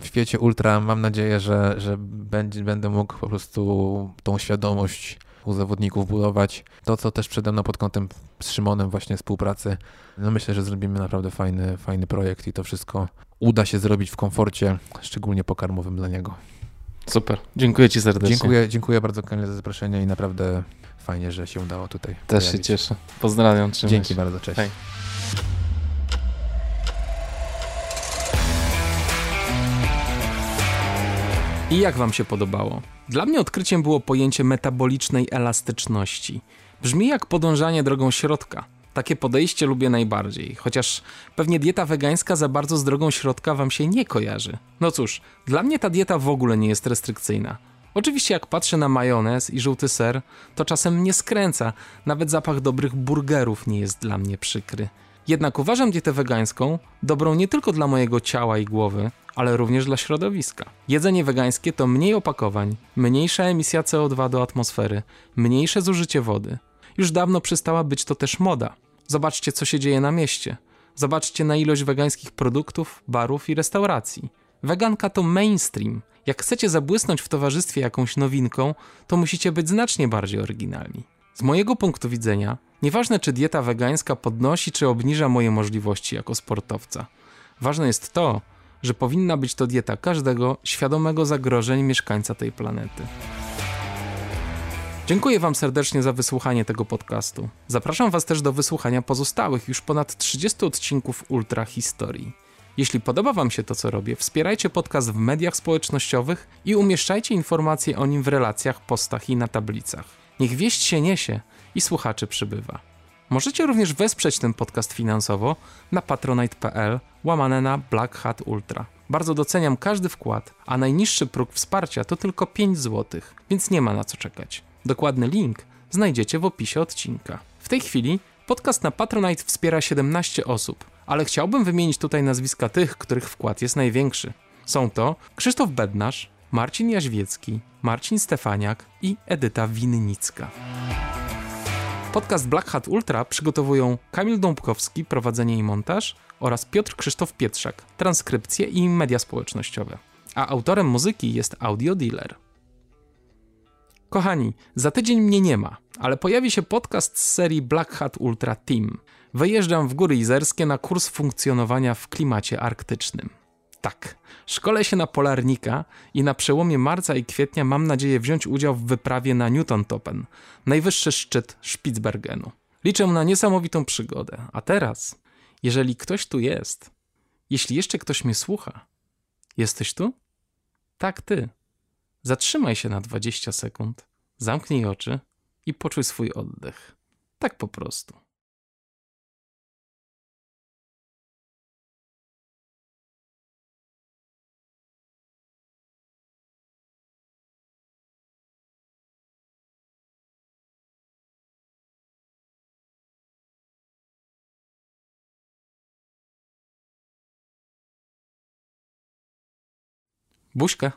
S2: w świecie ultra, mam nadzieję, że, że będzie, będę mógł po prostu tą świadomość u zawodników budować. To, co też przede mną pod kątem z Szymonem właśnie współpracy, no myślę, że zrobimy naprawdę fajny, fajny projekt i to wszystko uda się zrobić w komforcie, szczególnie pokarmowym dla niego.
S1: Super, dziękuję Ci serdecznie.
S2: Dziękuję, dziękuję bardzo Kamil za zaproszenie i naprawdę fajnie, że się udało tutaj
S1: Też pojawić. się cieszę. Pozdrawiam,
S2: trzymaj Dzięki się. bardzo, cześć. Hej.
S1: I jak Wam się podobało? Dla mnie odkryciem było pojęcie metabolicznej elastyczności. Brzmi jak podążanie drogą środka. Takie podejście lubię najbardziej, chociaż pewnie dieta wegańska za bardzo z drogą środka Wam się nie kojarzy. No cóż, dla mnie ta dieta w ogóle nie jest restrykcyjna. Oczywiście jak patrzę na majonez i żółty ser, to czasem mnie skręca, nawet zapach dobrych burgerów nie jest dla mnie przykry. Jednak uważam dietę wegańską dobrą nie tylko dla mojego ciała i głowy, ale również dla środowiska. Jedzenie wegańskie to mniej opakowań, mniejsza emisja CO2 do atmosfery, mniejsze zużycie wody. Już dawno przestała być to też moda. Zobaczcie, co się dzieje na mieście. Zobaczcie na ilość wegańskich produktów, barów i restauracji. Weganka to mainstream. Jak chcecie zabłysnąć w towarzystwie jakąś nowinką, to musicie być znacznie bardziej oryginalni. Z mojego punktu widzenia, nieważne czy dieta wegańska podnosi czy obniża moje możliwości jako sportowca. Ważne jest to, że powinna być to dieta każdego świadomego zagrożeń mieszkańca tej planety. Dziękuję Wam serdecznie za wysłuchanie tego podcastu. Zapraszam Was też do wysłuchania pozostałych już ponad 30 odcinków Ultra Historii. Jeśli podoba Wam się to, co robię, wspierajcie podcast w mediach społecznościowych i umieszczajcie informacje o nim w relacjach, postach i na tablicach. Niech wieść się niesie i słuchaczy przybywa. Możecie również wesprzeć ten podcast finansowo na patronite.pl łamane na Black Hat Ultra. Bardzo doceniam każdy wkład, a najniższy próg wsparcia to tylko 5 zł, więc nie ma na co czekać. Dokładny link znajdziecie w opisie odcinka. W tej chwili podcast na Patronite wspiera 17 osób, ale chciałbym wymienić tutaj nazwiska tych, których wkład jest największy. Są to Krzysztof Bednarz, Marcin Jaźwiecki, Marcin Stefaniak i Edyta Winnicka. Podcast Black Hat Ultra przygotowują Kamil Dąbkowski, prowadzenie i montaż oraz Piotr Krzysztof Pietrzak, transkrypcje i media społecznościowe. A autorem muzyki jest Audio Dealer. Kochani, za tydzień mnie nie ma, ale pojawi się podcast z serii Black Hat Ultra Team. Wyjeżdżam w góry izerskie na kurs funkcjonowania w klimacie arktycznym. Tak, szkolę się na polarnika i na przełomie marca i kwietnia mam nadzieję wziąć udział w wyprawie na Newton-Topen, najwyższy szczyt Spitsbergenu. Liczę na niesamowitą przygodę. A teraz, jeżeli ktoś tu jest, jeśli jeszcze ktoś mnie słucha, jesteś tu? Tak, ty. Zatrzymaj się na 20 sekund, zamknij oczy i poczuj swój oddech. Tak po prostu. Бушка.